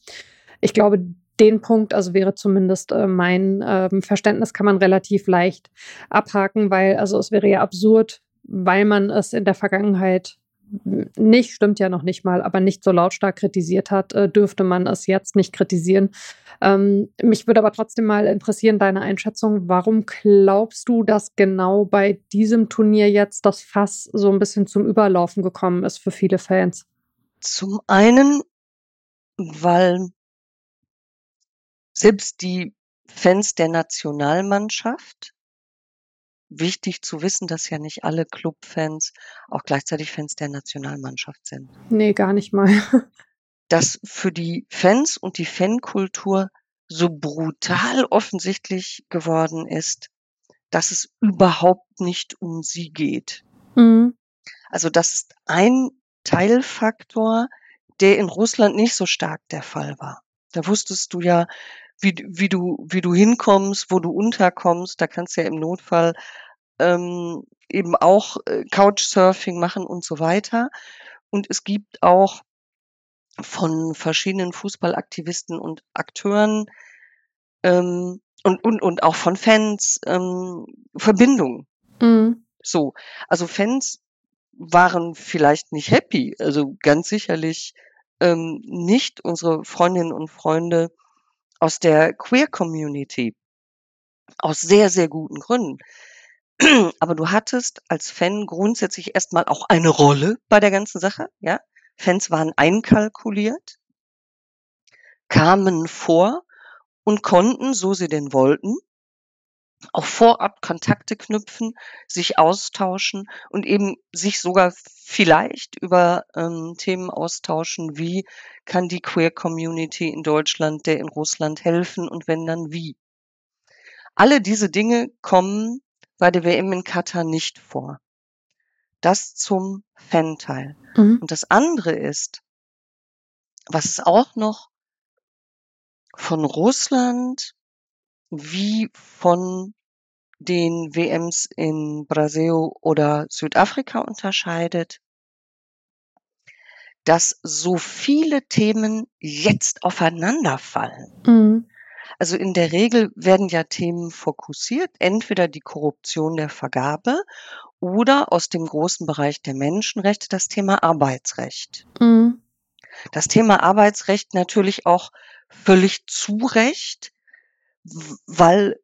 Ich glaube, den Punkt, also wäre zumindest äh, mein äh, Verständnis, kann man relativ leicht abhaken, weil also es wäre ja absurd, weil man es in der Vergangenheit nicht, stimmt ja noch nicht mal, aber nicht so lautstark kritisiert hat, äh, dürfte man es jetzt nicht kritisieren. Ähm, mich würde aber trotzdem mal interessieren, deine Einschätzung. Warum glaubst du, dass genau bei diesem Turnier jetzt das Fass so ein bisschen zum Überlaufen gekommen ist für viele Fans? Zum einen, weil selbst die Fans der Nationalmannschaft wichtig zu wissen, dass ja nicht alle Clubfans auch gleichzeitig Fans der Nationalmannschaft sind. Nee, gar nicht mal. [LAUGHS] Dass für die Fans und die Fankultur so brutal offensichtlich geworden ist, dass es überhaupt nicht um sie geht. Mhm. Also das ist ein Teilfaktor, der in Russland nicht so stark der Fall war. Da wusstest du ja, wie, wie du, wie du hinkommst, wo du unterkommst. Da kannst du ja im Notfall ähm, eben auch äh, Couchsurfing machen und so weiter. Und es gibt auch von verschiedenen Fußballaktivisten und Akteuren ähm, und, und, und auch von Fans ähm, Verbindungen. Mhm. So, also Fans waren vielleicht nicht happy, also ganz sicherlich ähm, nicht unsere Freundinnen und Freunde aus der Queer Community. Aus sehr, sehr guten Gründen. [CLEARS THROAT] Aber du hattest als Fan grundsätzlich erstmal auch eine Rolle bei der ganzen Sache, ja? Fans waren einkalkuliert, kamen vor und konnten, so sie denn wollten, auch vorab Kontakte knüpfen, sich austauschen und eben sich sogar vielleicht über ähm, Themen austauschen, wie kann die Queer Community in Deutschland der in Russland helfen und wenn dann wie. Alle diese Dinge kommen bei der WM in Katar nicht vor. Das zum Fan-Teil. Mhm. Und das andere ist, was es auch noch von Russland wie von den WMs in Brasil oder Südafrika unterscheidet, dass so viele Themen jetzt aufeinanderfallen. Mhm. Also in der Regel werden ja Themen fokussiert, entweder die Korruption der Vergabe oder aus dem großen Bereich der Menschenrechte das Thema Arbeitsrecht. Mhm. Das Thema Arbeitsrecht natürlich auch völlig zu Recht, weil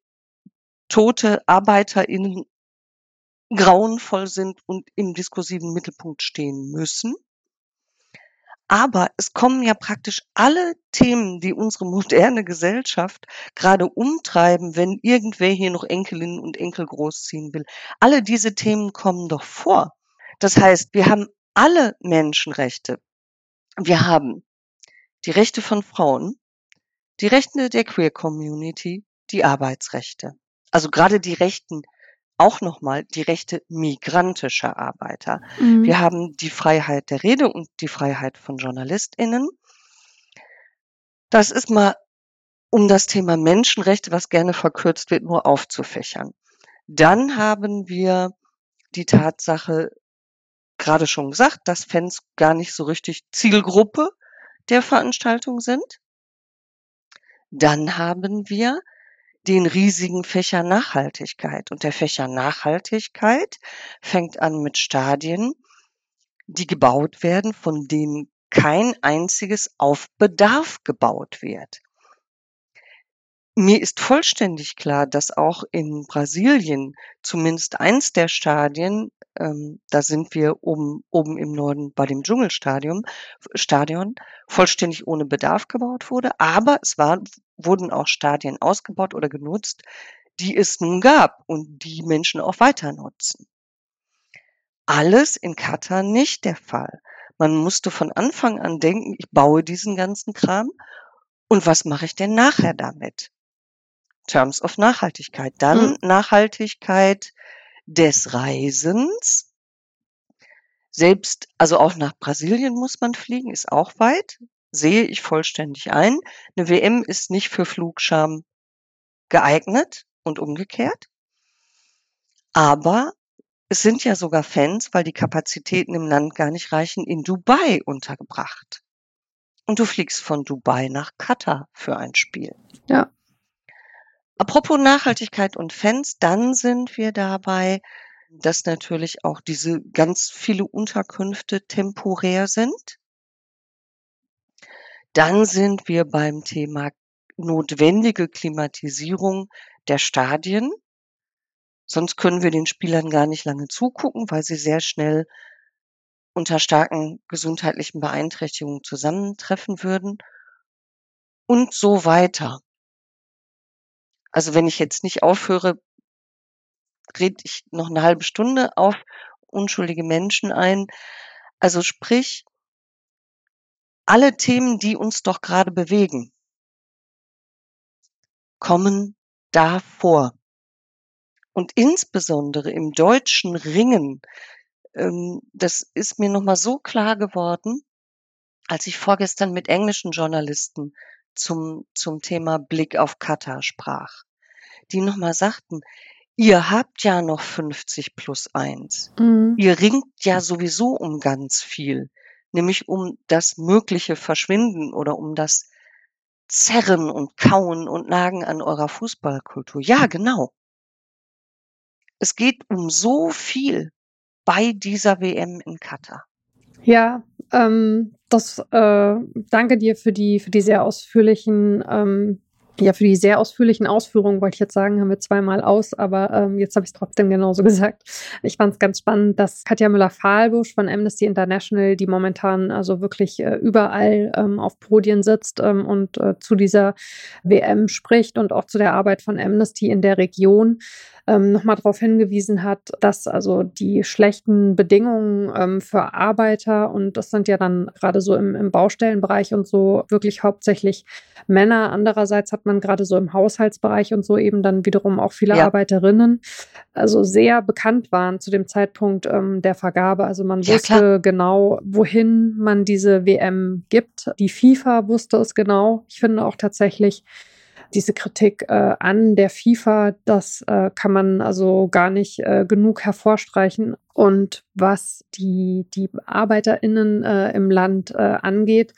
tote ArbeiterInnen grauenvoll sind und im diskursiven Mittelpunkt stehen müssen. Aber es kommen ja praktisch alle Themen, die unsere moderne Gesellschaft gerade umtreiben, wenn irgendwer hier noch Enkelinnen und Enkel großziehen will. Alle diese Themen kommen doch vor. Das heißt, wir haben alle Menschenrechte. Wir haben die Rechte von Frauen, die Rechte der Queer Community, die Arbeitsrechte. Also gerade die Rechten auch nochmal die Rechte migrantischer Arbeiter. Mhm. Wir haben die Freiheit der Rede und die Freiheit von JournalistInnen. Das ist mal um das Thema Menschenrechte, was gerne verkürzt wird, nur aufzufächern. Dann haben wir die Tatsache, gerade schon gesagt, dass Fans gar nicht so richtig Zielgruppe der Veranstaltung sind. Dann haben wir den riesigen Fächer Nachhaltigkeit. Und der Fächer Nachhaltigkeit fängt an mit Stadien, die gebaut werden, von denen kein einziges auf Bedarf gebaut wird. Mir ist vollständig klar, dass auch in Brasilien zumindest eins der Stadien, ähm, da sind wir oben, oben im Norden bei dem Dschungelstadion, Stadion, vollständig ohne Bedarf gebaut wurde. Aber es war, wurden auch Stadien ausgebaut oder genutzt, die es nun gab und die Menschen auch weiter nutzen. Alles in Katar nicht der Fall. Man musste von Anfang an denken, ich baue diesen ganzen Kram und was mache ich denn nachher damit? Terms of Nachhaltigkeit. Dann mhm. Nachhaltigkeit des Reisens. Selbst, also auch nach Brasilien muss man fliegen, ist auch weit, sehe ich vollständig ein. Eine WM ist nicht für Flugscham geeignet und umgekehrt. Aber es sind ja sogar Fans, weil die Kapazitäten im Land gar nicht reichen, in Dubai untergebracht. und du fliegst von Dubai nach Katar für ein Spiel. Ja. Apropos Nachhaltigkeit und Fans, dann sind wir dabei, dass natürlich auch diese ganz viele Unterkünfte temporär sind. Dann sind wir beim Thema notwendige Klimatisierung der Stadien. Sonst können wir den Spielern gar nicht lange zugucken, weil sie sehr schnell unter starken gesundheitlichen Beeinträchtigungen zusammentreffen würden und so weiter. Also wenn ich jetzt nicht aufhöre, rede ich noch eine halbe Stunde auf unschuldige Menschen ein. Also sprich, alle Themen, die uns doch gerade bewegen, kommen da vor. Und insbesondere im deutschen Ringen, ähm, das ist mir nochmal so klar geworden, als ich vorgestern mit englischen Journalisten zum, zum Thema Blick auf Katar sprach, die nochmal sagten, ihr habt ja noch 50 plus eins. Mhm. Ihr ringt ja sowieso um ganz viel, nämlich um das mögliche Verschwinden oder um das Zerren und Kauen und Nagen an eurer Fußballkultur. Ja, genau. Es geht um so viel bei dieser WM in Katar. Ja, ähm, das äh, danke dir für die für die sehr ausführlichen ähm, ja, für die sehr ausführlichen Ausführungen wollte ich jetzt sagen, haben wir zweimal aus, aber ähm, jetzt habe ich es trotzdem genauso [LAUGHS] gesagt. Ich fand es ganz spannend, dass Katja Müller-Fahlbusch von Amnesty International, die momentan also wirklich äh, überall ähm, auf Podien sitzt ähm, und äh, zu dieser WM spricht und auch zu der Arbeit von Amnesty in der Region, ähm, nochmal darauf hingewiesen hat, dass also die schlechten Bedingungen ähm, für Arbeiter und das sind ja dann gerade so im, im Baustellenbereich und so wirklich hauptsächlich Männer. Andererseits hat man gerade so im Haushaltsbereich und so eben dann wiederum auch viele ja. Arbeiterinnen, also sehr bekannt waren zu dem Zeitpunkt ähm, der Vergabe. Also man ja, wusste klar. genau, wohin man diese WM gibt. Die FIFA wusste es genau. Ich finde auch tatsächlich, diese Kritik äh, an der FIFA, das äh, kann man also gar nicht äh, genug hervorstreichen. Und was die, die ArbeiterInnen äh, im Land äh, angeht,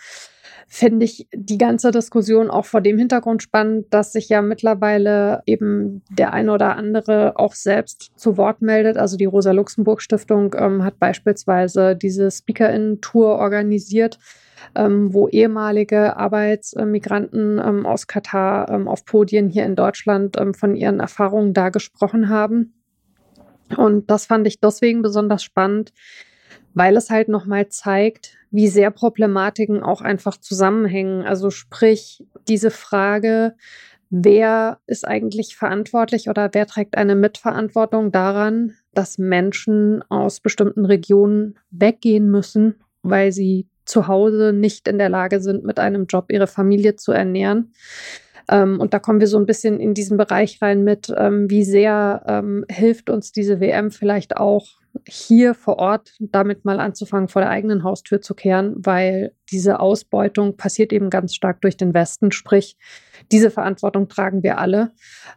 finde ich die ganze Diskussion auch vor dem Hintergrund spannend, dass sich ja mittlerweile eben der eine oder andere auch selbst zu Wort meldet. Also die Rosa-Luxemburg-Stiftung ähm, hat beispielsweise diese Speaker-In-Tour organisiert ähm, wo ehemalige Arbeitsmigranten ähm, aus Katar ähm, auf Podien hier in Deutschland ähm, von ihren Erfahrungen da gesprochen haben. Und das fand ich deswegen besonders spannend, weil es halt nochmal zeigt, wie sehr Problematiken auch einfach zusammenhängen. Also sprich, diese Frage, wer ist eigentlich verantwortlich oder wer trägt eine Mitverantwortung daran, dass Menschen aus bestimmten Regionen weggehen müssen, weil sie zu Hause nicht in der Lage sind, mit einem Job ihre Familie zu ernähren. Ähm, und da kommen wir so ein bisschen in diesen Bereich rein mit, ähm, wie sehr ähm, hilft uns diese WM vielleicht auch hier vor Ort damit mal anzufangen, vor der eigenen Haustür zu kehren, weil diese Ausbeutung passiert eben ganz stark durch den Westen. Sprich, diese Verantwortung tragen wir alle.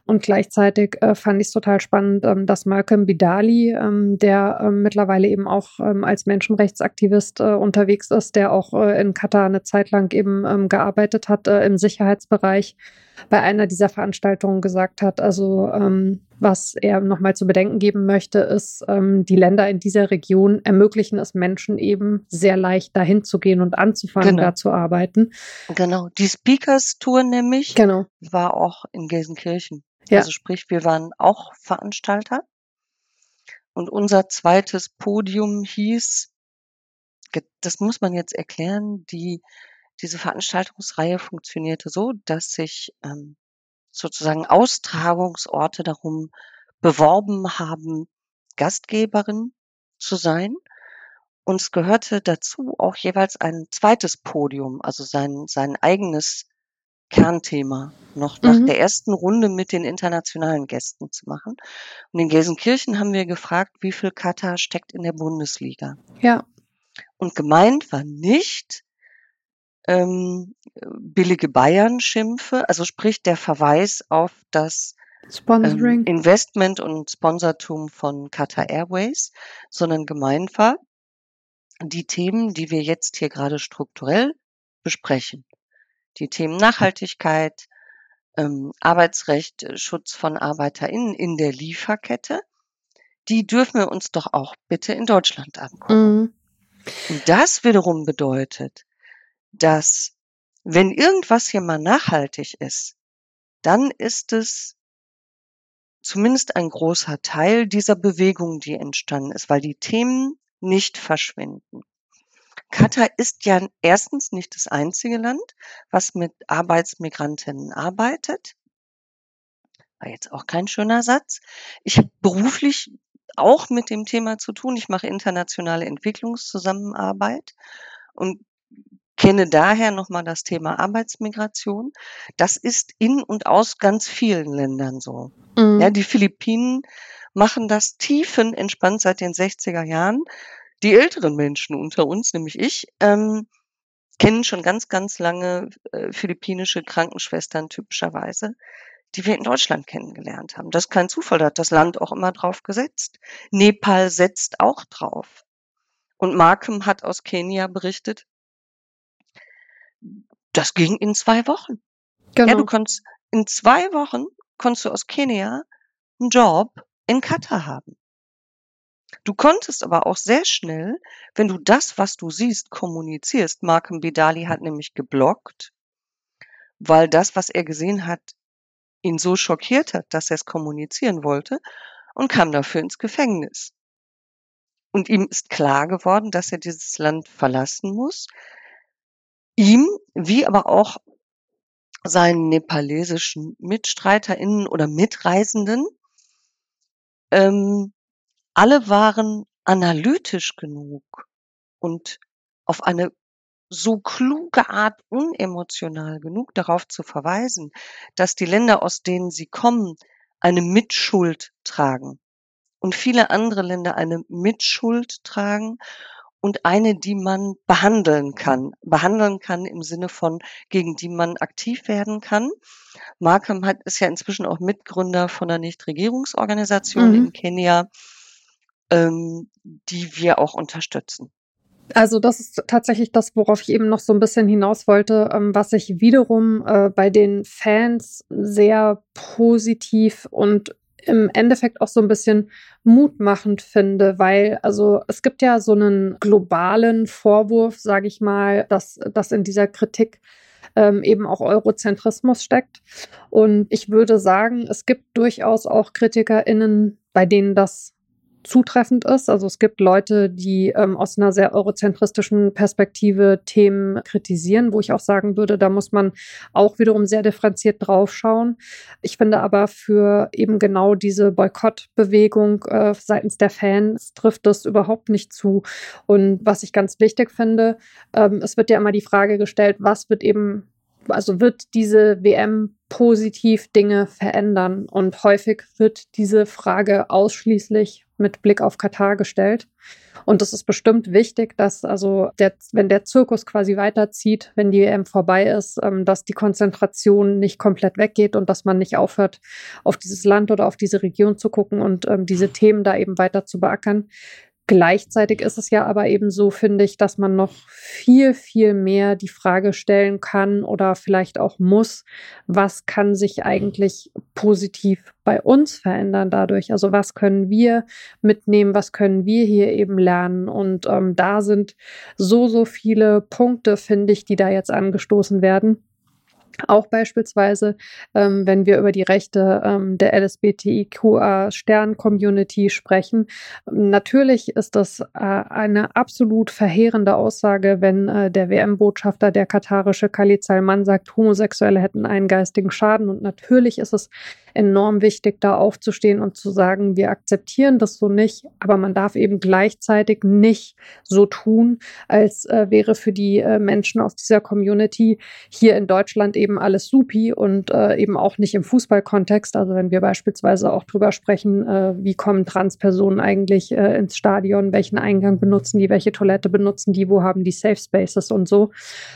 Und gleichzeitig äh, fand ich es total spannend, ähm, dass Malcolm Bidali, ähm, der ähm, mittlerweile eben auch ähm, als Menschenrechtsaktivist äh, unterwegs ist, der auch äh, in Katar eine Zeit lang eben ähm, gearbeitet hat äh, im Sicherheitsbereich, bei einer dieser Veranstaltungen gesagt hat, also ähm, was er nochmal zu bedenken geben möchte, ist, ähm, die Länder in dieser Region ermöglichen es Menschen eben sehr leicht dahin zu gehen und anzufangen, genau. da zu arbeiten. Genau. Die Speakers Tour nämlich genau. war auch in Gelsenkirchen. Ja. Also sprich, wir waren auch Veranstalter. Und unser zweites Podium hieß, das muss man jetzt erklären, die, diese Veranstaltungsreihe funktionierte so, dass sich ähm, sozusagen Austragungsorte darum beworben haben, Gastgeberin zu sein. Und es gehörte dazu auch jeweils ein zweites Podium, also sein, sein eigenes Kernthema noch nach mhm. der ersten Runde mit den internationalen Gästen zu machen. Und in Gelsenkirchen haben wir gefragt, wie viel Katar steckt in der Bundesliga. Ja. Und gemeint war nicht, ähm, billige Bayern-Schimpfe, also sprich der Verweis auf das ähm, Investment und Sponsortum von Qatar Airways, sondern gemeint war, die Themen, die wir jetzt hier gerade strukturell besprechen. Die Themen Nachhaltigkeit, ähm, Arbeitsrecht, äh, Schutz von ArbeiterInnen in der Lieferkette, die dürfen wir uns doch auch bitte in Deutschland angucken. Mhm. Und das wiederum bedeutet, dass wenn irgendwas hier mal nachhaltig ist, dann ist es zumindest ein großer Teil dieser Bewegung, die entstanden ist, weil die Themen nicht verschwinden. Katar ist ja erstens nicht das einzige Land, was mit Arbeitsmigrantinnen arbeitet. War jetzt auch kein schöner Satz. Ich habe beruflich auch mit dem Thema zu tun. Ich mache internationale Entwicklungszusammenarbeit und kenne daher nochmal das Thema Arbeitsmigration. Das ist in und aus ganz vielen Ländern so. Mhm. Ja, die Philippinen machen das tiefenentspannt seit den 60er Jahren. Die älteren Menschen unter uns, nämlich ich, ähm, kennen schon ganz, ganz lange äh, philippinische Krankenschwestern typischerweise, die wir in Deutschland kennengelernt haben. Das ist kein Zufall, da hat das Land auch immer drauf gesetzt. Nepal setzt auch drauf. Und Markham hat aus Kenia berichtet, das ging in zwei Wochen. Genau. Ja, du konntest, in zwei Wochen konntest du aus Kenia einen Job in Katar haben. Du konntest aber auch sehr schnell, wenn du das, was du siehst, kommunizierst. Markham Bidali hat nämlich geblockt, weil das, was er gesehen hat, ihn so schockiert hat, dass er es kommunizieren wollte und kam dafür ins Gefängnis. Und ihm ist klar geworden, dass er dieses Land verlassen muss. Ihm, wie aber auch seinen nepalesischen MitstreiterInnen oder Mitreisenden, ähm, alle waren analytisch genug und auf eine so kluge Art unemotional genug darauf zu verweisen, dass die Länder, aus denen sie kommen, eine Mitschuld tragen und viele andere Länder eine Mitschuld tragen und eine, die man behandeln kann. Behandeln kann im Sinne von, gegen die man aktiv werden kann. Markham hat, ist ja inzwischen auch Mitgründer von einer Nichtregierungsorganisation mhm. in Kenia, ähm, die wir auch unterstützen. Also das ist tatsächlich das, worauf ich eben noch so ein bisschen hinaus wollte, ähm, was ich wiederum äh, bei den Fans sehr positiv und im Endeffekt auch so ein bisschen mutmachend finde, weil also es gibt ja so einen globalen Vorwurf, sage ich mal, dass, dass in dieser Kritik ähm, eben auch Eurozentrismus steckt. Und ich würde sagen, es gibt durchaus auch KritikerInnen, bei denen das zutreffend ist. Also es gibt Leute, die ähm, aus einer sehr eurozentristischen Perspektive Themen kritisieren, wo ich auch sagen würde, da muss man auch wiederum sehr differenziert draufschauen. Ich finde aber für eben genau diese Boykottbewegung äh, seitens der Fans trifft das überhaupt nicht zu. Und was ich ganz wichtig finde, ähm, es wird ja immer die Frage gestellt, was wird eben also wird diese WM positiv Dinge verändern? Und häufig wird diese Frage ausschließlich mit Blick auf Katar gestellt. Und es ist bestimmt wichtig, dass also der, wenn der Zirkus quasi weiterzieht, wenn die EM vorbei ist, ähm, dass die Konzentration nicht komplett weggeht und dass man nicht aufhört, auf dieses Land oder auf diese Region zu gucken und ähm, diese Themen da eben weiter zu beackern. Gleichzeitig ist es ja aber eben so, finde ich, dass man noch viel, viel mehr die Frage stellen kann oder vielleicht auch muss, was kann sich eigentlich positiv bei uns verändern dadurch? Also was können wir mitnehmen, was können wir hier eben lernen? Und ähm, da sind so, so viele Punkte, finde ich, die da jetzt angestoßen werden auch beispielsweise, ähm, wenn wir über die Rechte ähm, der LSBTIQA-Stern-Community sprechen. Natürlich ist das äh, eine absolut verheerende Aussage, wenn äh, der WM-Botschafter, der katarische Khalid Salman, sagt, Homosexuelle hätten einen geistigen Schaden. Und natürlich ist es enorm wichtig, da aufzustehen und zu sagen, wir akzeptieren das so nicht, aber man darf eben gleichzeitig nicht so tun, als äh, wäre für die äh, Menschen aus dieser Community hier in Deutschland eben alles supi und äh, eben auch nicht im Fußballkontext. Also wenn wir beispielsweise auch drüber sprechen, äh, wie kommen Transpersonen eigentlich äh, ins Stadion, welchen Eingang benutzen die, welche Toilette benutzen die, wo haben die Safe Spaces und so.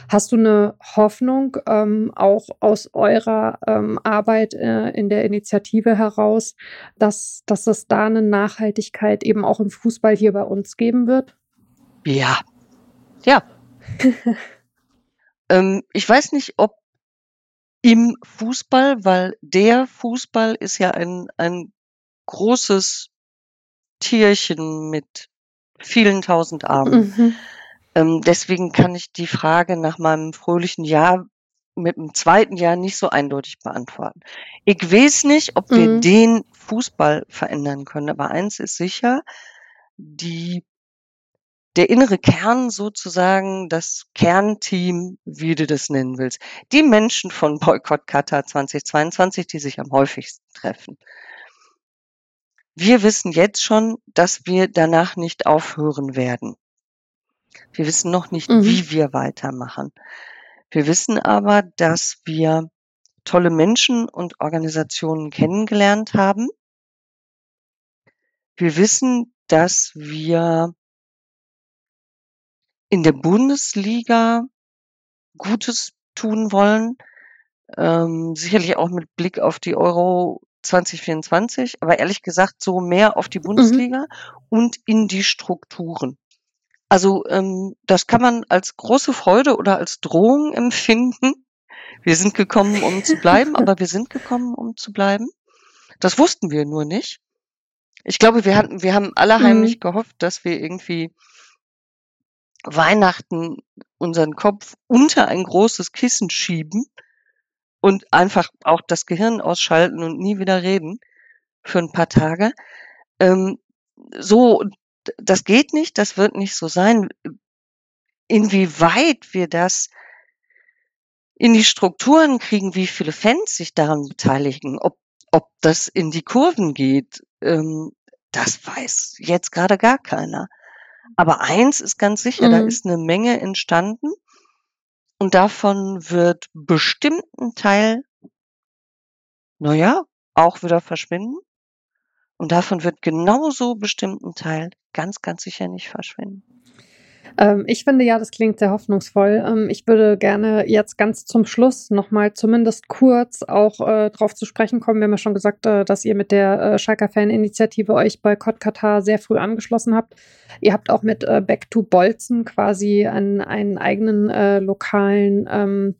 Hast du eine Hoffnung ähm, auch aus eurer ähm, Arbeit äh, in der Initiative heraus, dass, dass es da eine Nachhaltigkeit eben auch im Fußball hier bei uns geben wird? Ja, ja. [LAUGHS] Ähm, ich weiß nicht, ob im Fußball, weil der Fußball ist ja ein ein großes Tierchen mit vielen tausend Armen. Mhm. Ähm, deswegen kann ich die Frage nach meinem fröhlichen Jahr mit dem zweiten Jahr nicht so eindeutig beantworten. Ich weiß nicht, ob wir Mhm. den Fußball verändern können, aber eins ist sicher, die der innere Kern sozusagen, das Kernteam, wie du das nennen willst, die Menschen von Boykott Katar 2022, die sich am häufigsten treffen. Wir wissen jetzt schon, dass wir danach nicht aufhören werden. Wir wissen noch nicht, Mhm. wie wir weitermachen. Wir wissen aber, dass wir tolle Menschen und Organisationen kennengelernt haben. Wir wissen, dass wir in der Bundesliga Gutes tun wollen, ähm, sicherlich auch mit Blick auf die Euro 2024, aber ehrlich gesagt so mehr auf die Mhm. Bundesliga und in die Strukturen. Also, ähm, das kann man als große Freude oder als Drohung empfinden. Wir sind gekommen, um zu bleiben, [LAUGHS] aber wir sind gekommen, um zu bleiben. Das wussten wir nur nicht. Ich glaube, wir hatten wir haben alle heimlich Mhm. gehofft, dass wir irgendwie Weihnachten unseren Kopf unter ein großes Kissen schieben und einfach auch das Gehirn ausschalten und nie wieder reden für 'n paar Tage. Ähm, so das geht nicht, das wird nicht so sein. Inwieweit wir das in die Strukturen kriegen, wie viele Fans sich daran beteiligen, ob ob das in die Kurven geht, ähm, das weiß jetzt grade gar keiner. Aber eins ist ganz sicher, da Mhm. ist 'ne Menge entstanden und davon wird bestimmt 'n Teil na ja, auch wieder verschwinden. Und davon wird genauso bestimmt 'n Teil ganz, ganz sicher nicht verschwinden. Ähm, ich finde ja, das klingt sehr hoffnungsvoll. Ähm, ich würde gerne jetzt ganz zum Schluss noch mal zumindest kurz auch, äh, drauf zu sprechen kommen. Wir haben ja schon gesagt, äh, dass ihr mit der, äh, Schalker Faninitiative euch Boykott Katar sehr früh angeschlossen habt. Ihr habt auch mit, äh, Back to Bolzen quasi einen einen eigenen, äh, lokalen, ähm,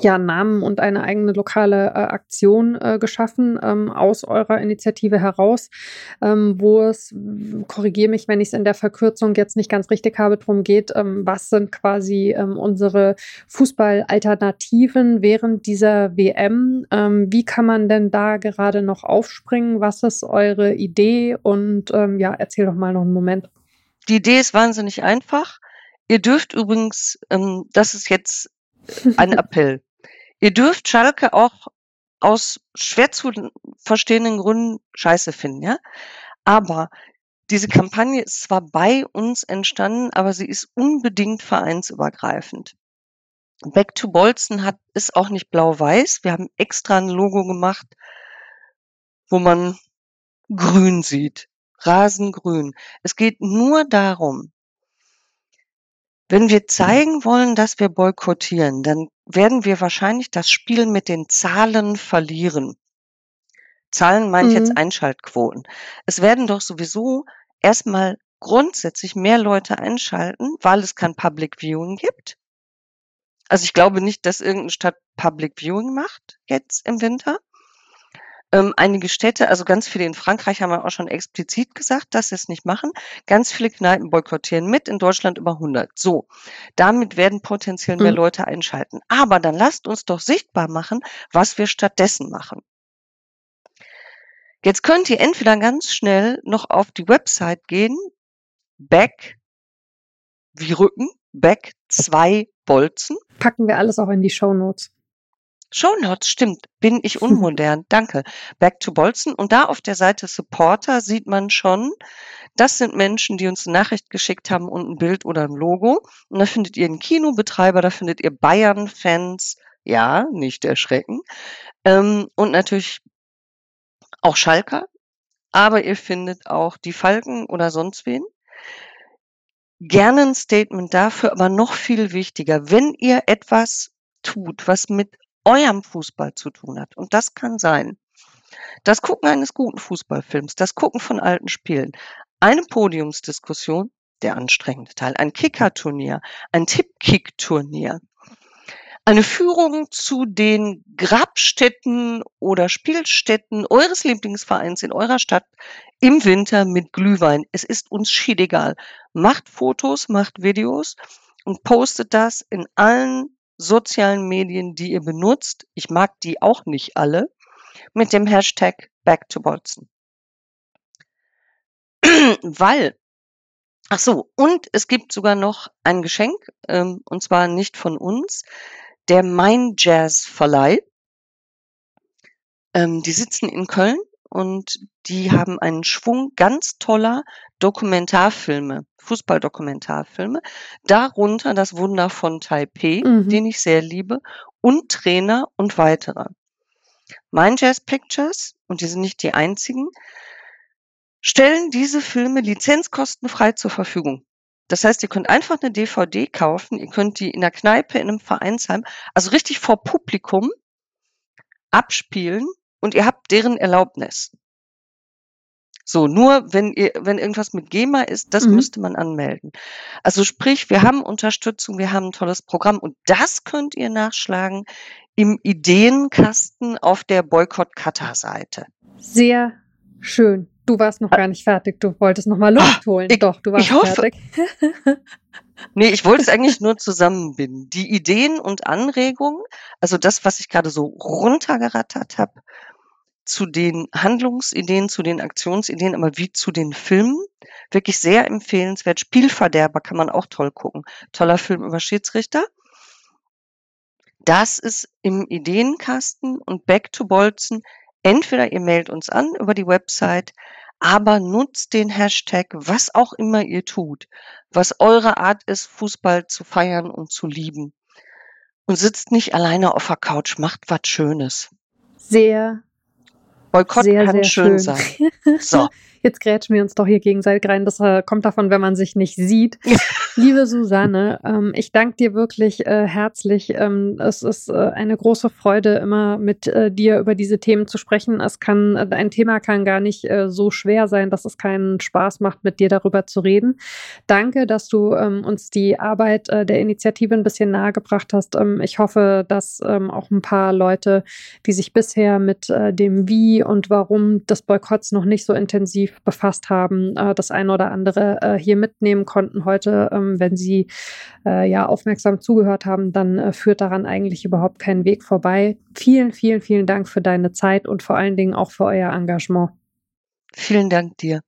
ja, Namen und eine eigene lokale, äh, Aktion, äh, geschaffen, ähm, aus eurer Initiative heraus, ähm, wo es korrigiere mich, wenn ich's in der Verkürzung jetzt nicht ganz richtig habe, drum geht, ähm, was sind quasi, ähm, unsere Fußballalternativen während dieser WM? Ähm, wie kann man denn da gerade noch aufspringen? Was ist eure Idee? Und, ähm, ja, erzähl doch mal noch 'n Moment. Die Idee ist wahnsinnig einfach. Ihr dürft übrigens das ist jetzt ein Appell. Ihr dürft Schalke auch aus schwer zu verstehenden Gründen scheiße finden, ja? Aber diese Kampagne ist zwar bei uns entstanden, aber sie ist unbedingt vereinsübergreifend. Back to Bolzen hat ist auch nicht blau-weiß. Wir haben extra 'n Logo gemacht wo man grün sieht, rasengrün. Es geht nur darum wenn wir zeigen wollen, dass wir boykottieren, dann werden wir wahrscheinlich das Spiel mit den Zahlen verlieren. Zahlen meine ich jetzt Mhm. Einschaltquoten. Es werden doch sowieso erst mal grundsätzlich mehr Leute einschalten, weil es kein Public Viewing gibt. Also, ich glaube nicht, dass irgend 'ne Stadt Public Viewing macht jetzt im Winter. Ähm, einige Städte, also ganz viele in Frankreich haben ja auch schon explizit gesagt, dass sie's nicht machen. Ganz viele Kneipen boykottieren mit, in Deutschland über 100. So, damit werden potenziell mehr Mhm. Leute einschalten. Aber dann lasst uns doch sichtbar machen, was wir stattdessen machen. Jetzt könnt ihr entweder ganz schnell noch auf die Website gehen, Back wie Rücken, Back 2 Bolzen. Packen wir alles auch in die Shownotes. Shownotes, stimmt. Bin ich [LAUGHS] unmodern. Danke. Back to Bolzen. Und da auf der Seite Supporter sieht man schon, das sind Menschen, die uns 'ne Nachricht geschickt haben und 'n Bild oder 'n Logo. Und da findet ihr 'n Kinobetreiber, da findet ihr Bayern-Fans, ja, nicht erschrecken, ähm, und natürlich auch Schalker, aber ihr findet auch die Falken oder sonst wen. Gerne 'n Statement dafür, aber noch viel wichtiger, wenn ihr etwas tut, was mit eurem Fußball zu tun hat, und das kann sein, das Gucken eines guten Fußballfilms, das Gucken von alten Spielen, eine Podiumsdiskussion, der anstrengende Teil, ein Kickerturnier, ein Tipp-Kick-Turnier, eine Führung zu den Grabstätten oder Spielstätten eures Lieblingsvereins in eurer Stadt im Winter mit Glühwein. Es ist uns schiedegal. Macht Fotos, macht Videos und postet das in allen sozialen Medien, die ihr benutzt. Ich mag die auch nicht alle. Mit dem Hashtag Back to Bolzen. [CLEARS THROAT] Weil Ach so, und es gibt sogar noch ein Geschenk, ähm, und zwar nicht von uns, der Mein Jazz Verleih. Ähm, die sitzen in Köln und die haben einen Schwung ganz toller Dokumentarfilme, Fußballdokumentarfilme, darunter das Wunder von Taipei, Mhm. den ich sehr liebe, und Trainer und weitere. Mein Jazz Pictures, und die sind nicht die einzigen, stellen diese Filme lizenzkostenfrei zur Verfügung. Das heißt, ihr könnt einfach eine DVD kaufen, ihr könnt die in der Kneipe, in einem Vereinsheim, also richtig vor Publikum abspielen und ihr habt deren Erlaubnis. So, nur wenn ihr, wenn irgendwas mit GEMA ist, das Mhm. müsste man anmelden. Also sprich, wir haben Unterstützung, wir haben ein tolles Programm und das könnt ihr nachschlagen im Ideenkasten auf der Boykott-Kata-Seite. Sehr schön. Du warst noch gar nicht fertig. Du wolltest noch mal Luft holen. Ah, ich- Doch, du warst ich hoffe. fertig. [LAUGHS] Nee, ich wollte es eigentlich nur zusammenbinden. Die Ideen und Anregungen, also das, was ich gerade so runtergerattert habe, zu den Handlungsideen, zu den Aktionsideen, aber wie zu den Filmen, wirklich sehr empfehlenswert. Spielverderber kann man auch toll gucken. Toller Film über Schiedsrichter. Das ist im Ideenkasten und Back to Bolzen. Entweder ihr mailt uns an über die Website, aber nutzt den Hashtag, was auch immer ihr tut, was eure Art ist, Fußball zu feiern und zu lieben. Und sitzt nicht alleine auf der Couch, macht was Schönes. Sehr, Boykott sehr, kann sehr schön, schön. sein. [LAUGHS] So, Jetzt grätschen wir uns doch hier gegenseitig rein. Das äh, kommt davon, wenn man sich nicht sieht. [LAUGHS] Liebe Susanne, ähm, ich danke dir wirklich äh, herzlich. Ähm, es ist äh, eine große Freude, immer mit äh, dir über diese Themen zu sprechen. Es kann, äh, ein Thema kann gar nicht äh, so schwer sein, dass es keinen Spaß macht, mit dir darüber zu reden. Danke, dass du ähm, uns die Arbeit der Initiative ein bisschen nahegebracht hast. Ähm, ich hoffe, dass ähm, auch ein paar Leute, die sich bisher mit dem Wie und Warum des Boykotts noch nicht so intensiv befasst haben, äh, das eine oder andere äh, hier mitnehmen konnten heute. Ähm, wenn sie äh, ja aufmerksam zugehört haben, dann äh, führt daran eigentlich überhaupt kein Weg vorbei. Vielen, vielen, vielen Dank für deine Zeit und vor allen Dingen auch für euer Engagement. vielen Dank dir.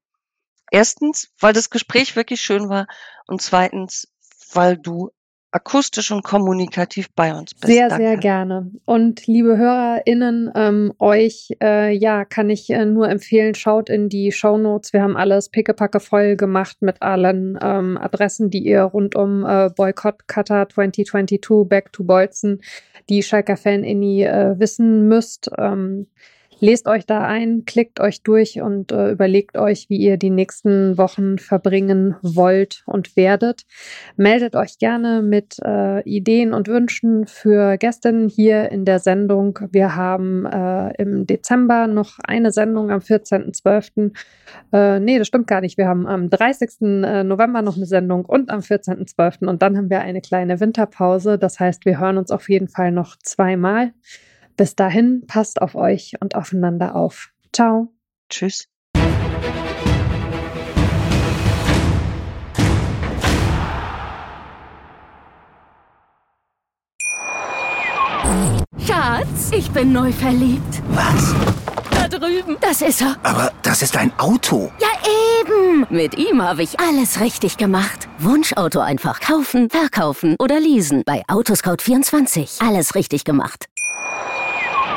Erstens, weil das Gespräch wirklich schön war und zweitens, weil du akustisch und kommunikativ bei uns bist. Sehr, Danke. sehr gerne. Und liebe HörerInnen, ähm, euch, äh, ja, kann ich äh, nur empfehlen, schaut in die Show Notes. Wir haben alles pickepacke voll gemacht mit allen ähm, Adressen, die ihr rund um äh, Boykott Qatar 2022 Back to Bolzen, die Schalker Fan-Inni äh, wissen müsst. Ähm, Lest euch da ein, klickt euch durch und äh, überlegt euch, wie ihr die nächsten Wochen verbringen wollt und werdet. Meldet euch gerne mit äh, Ideen und Wünschen für Gästinnen hier in der Sendung. Wir haben äh, im Dezember noch eine Sendung am 14.12. Äh, nee, das stimmt gar nicht. Wir haben am 30. äh, November noch eine Sendung und am 14.12. Und dann haben wir eine kleine Winterpause. Das heißt, wir hören uns auf jeden Fall noch zweimal. Bis dahin, passt auf euch und aufeinander auf. Ciao. Tschüss. Schatz, ich bin neu verliebt. Was? Da drüben. Das ist er. Aber das ist ein Auto. Ja, eben. Mit ihm habe ich alles richtig gemacht. Wunschauto einfach kaufen, verkaufen oder leasen. Bei Autoscout24. Alles richtig gemacht.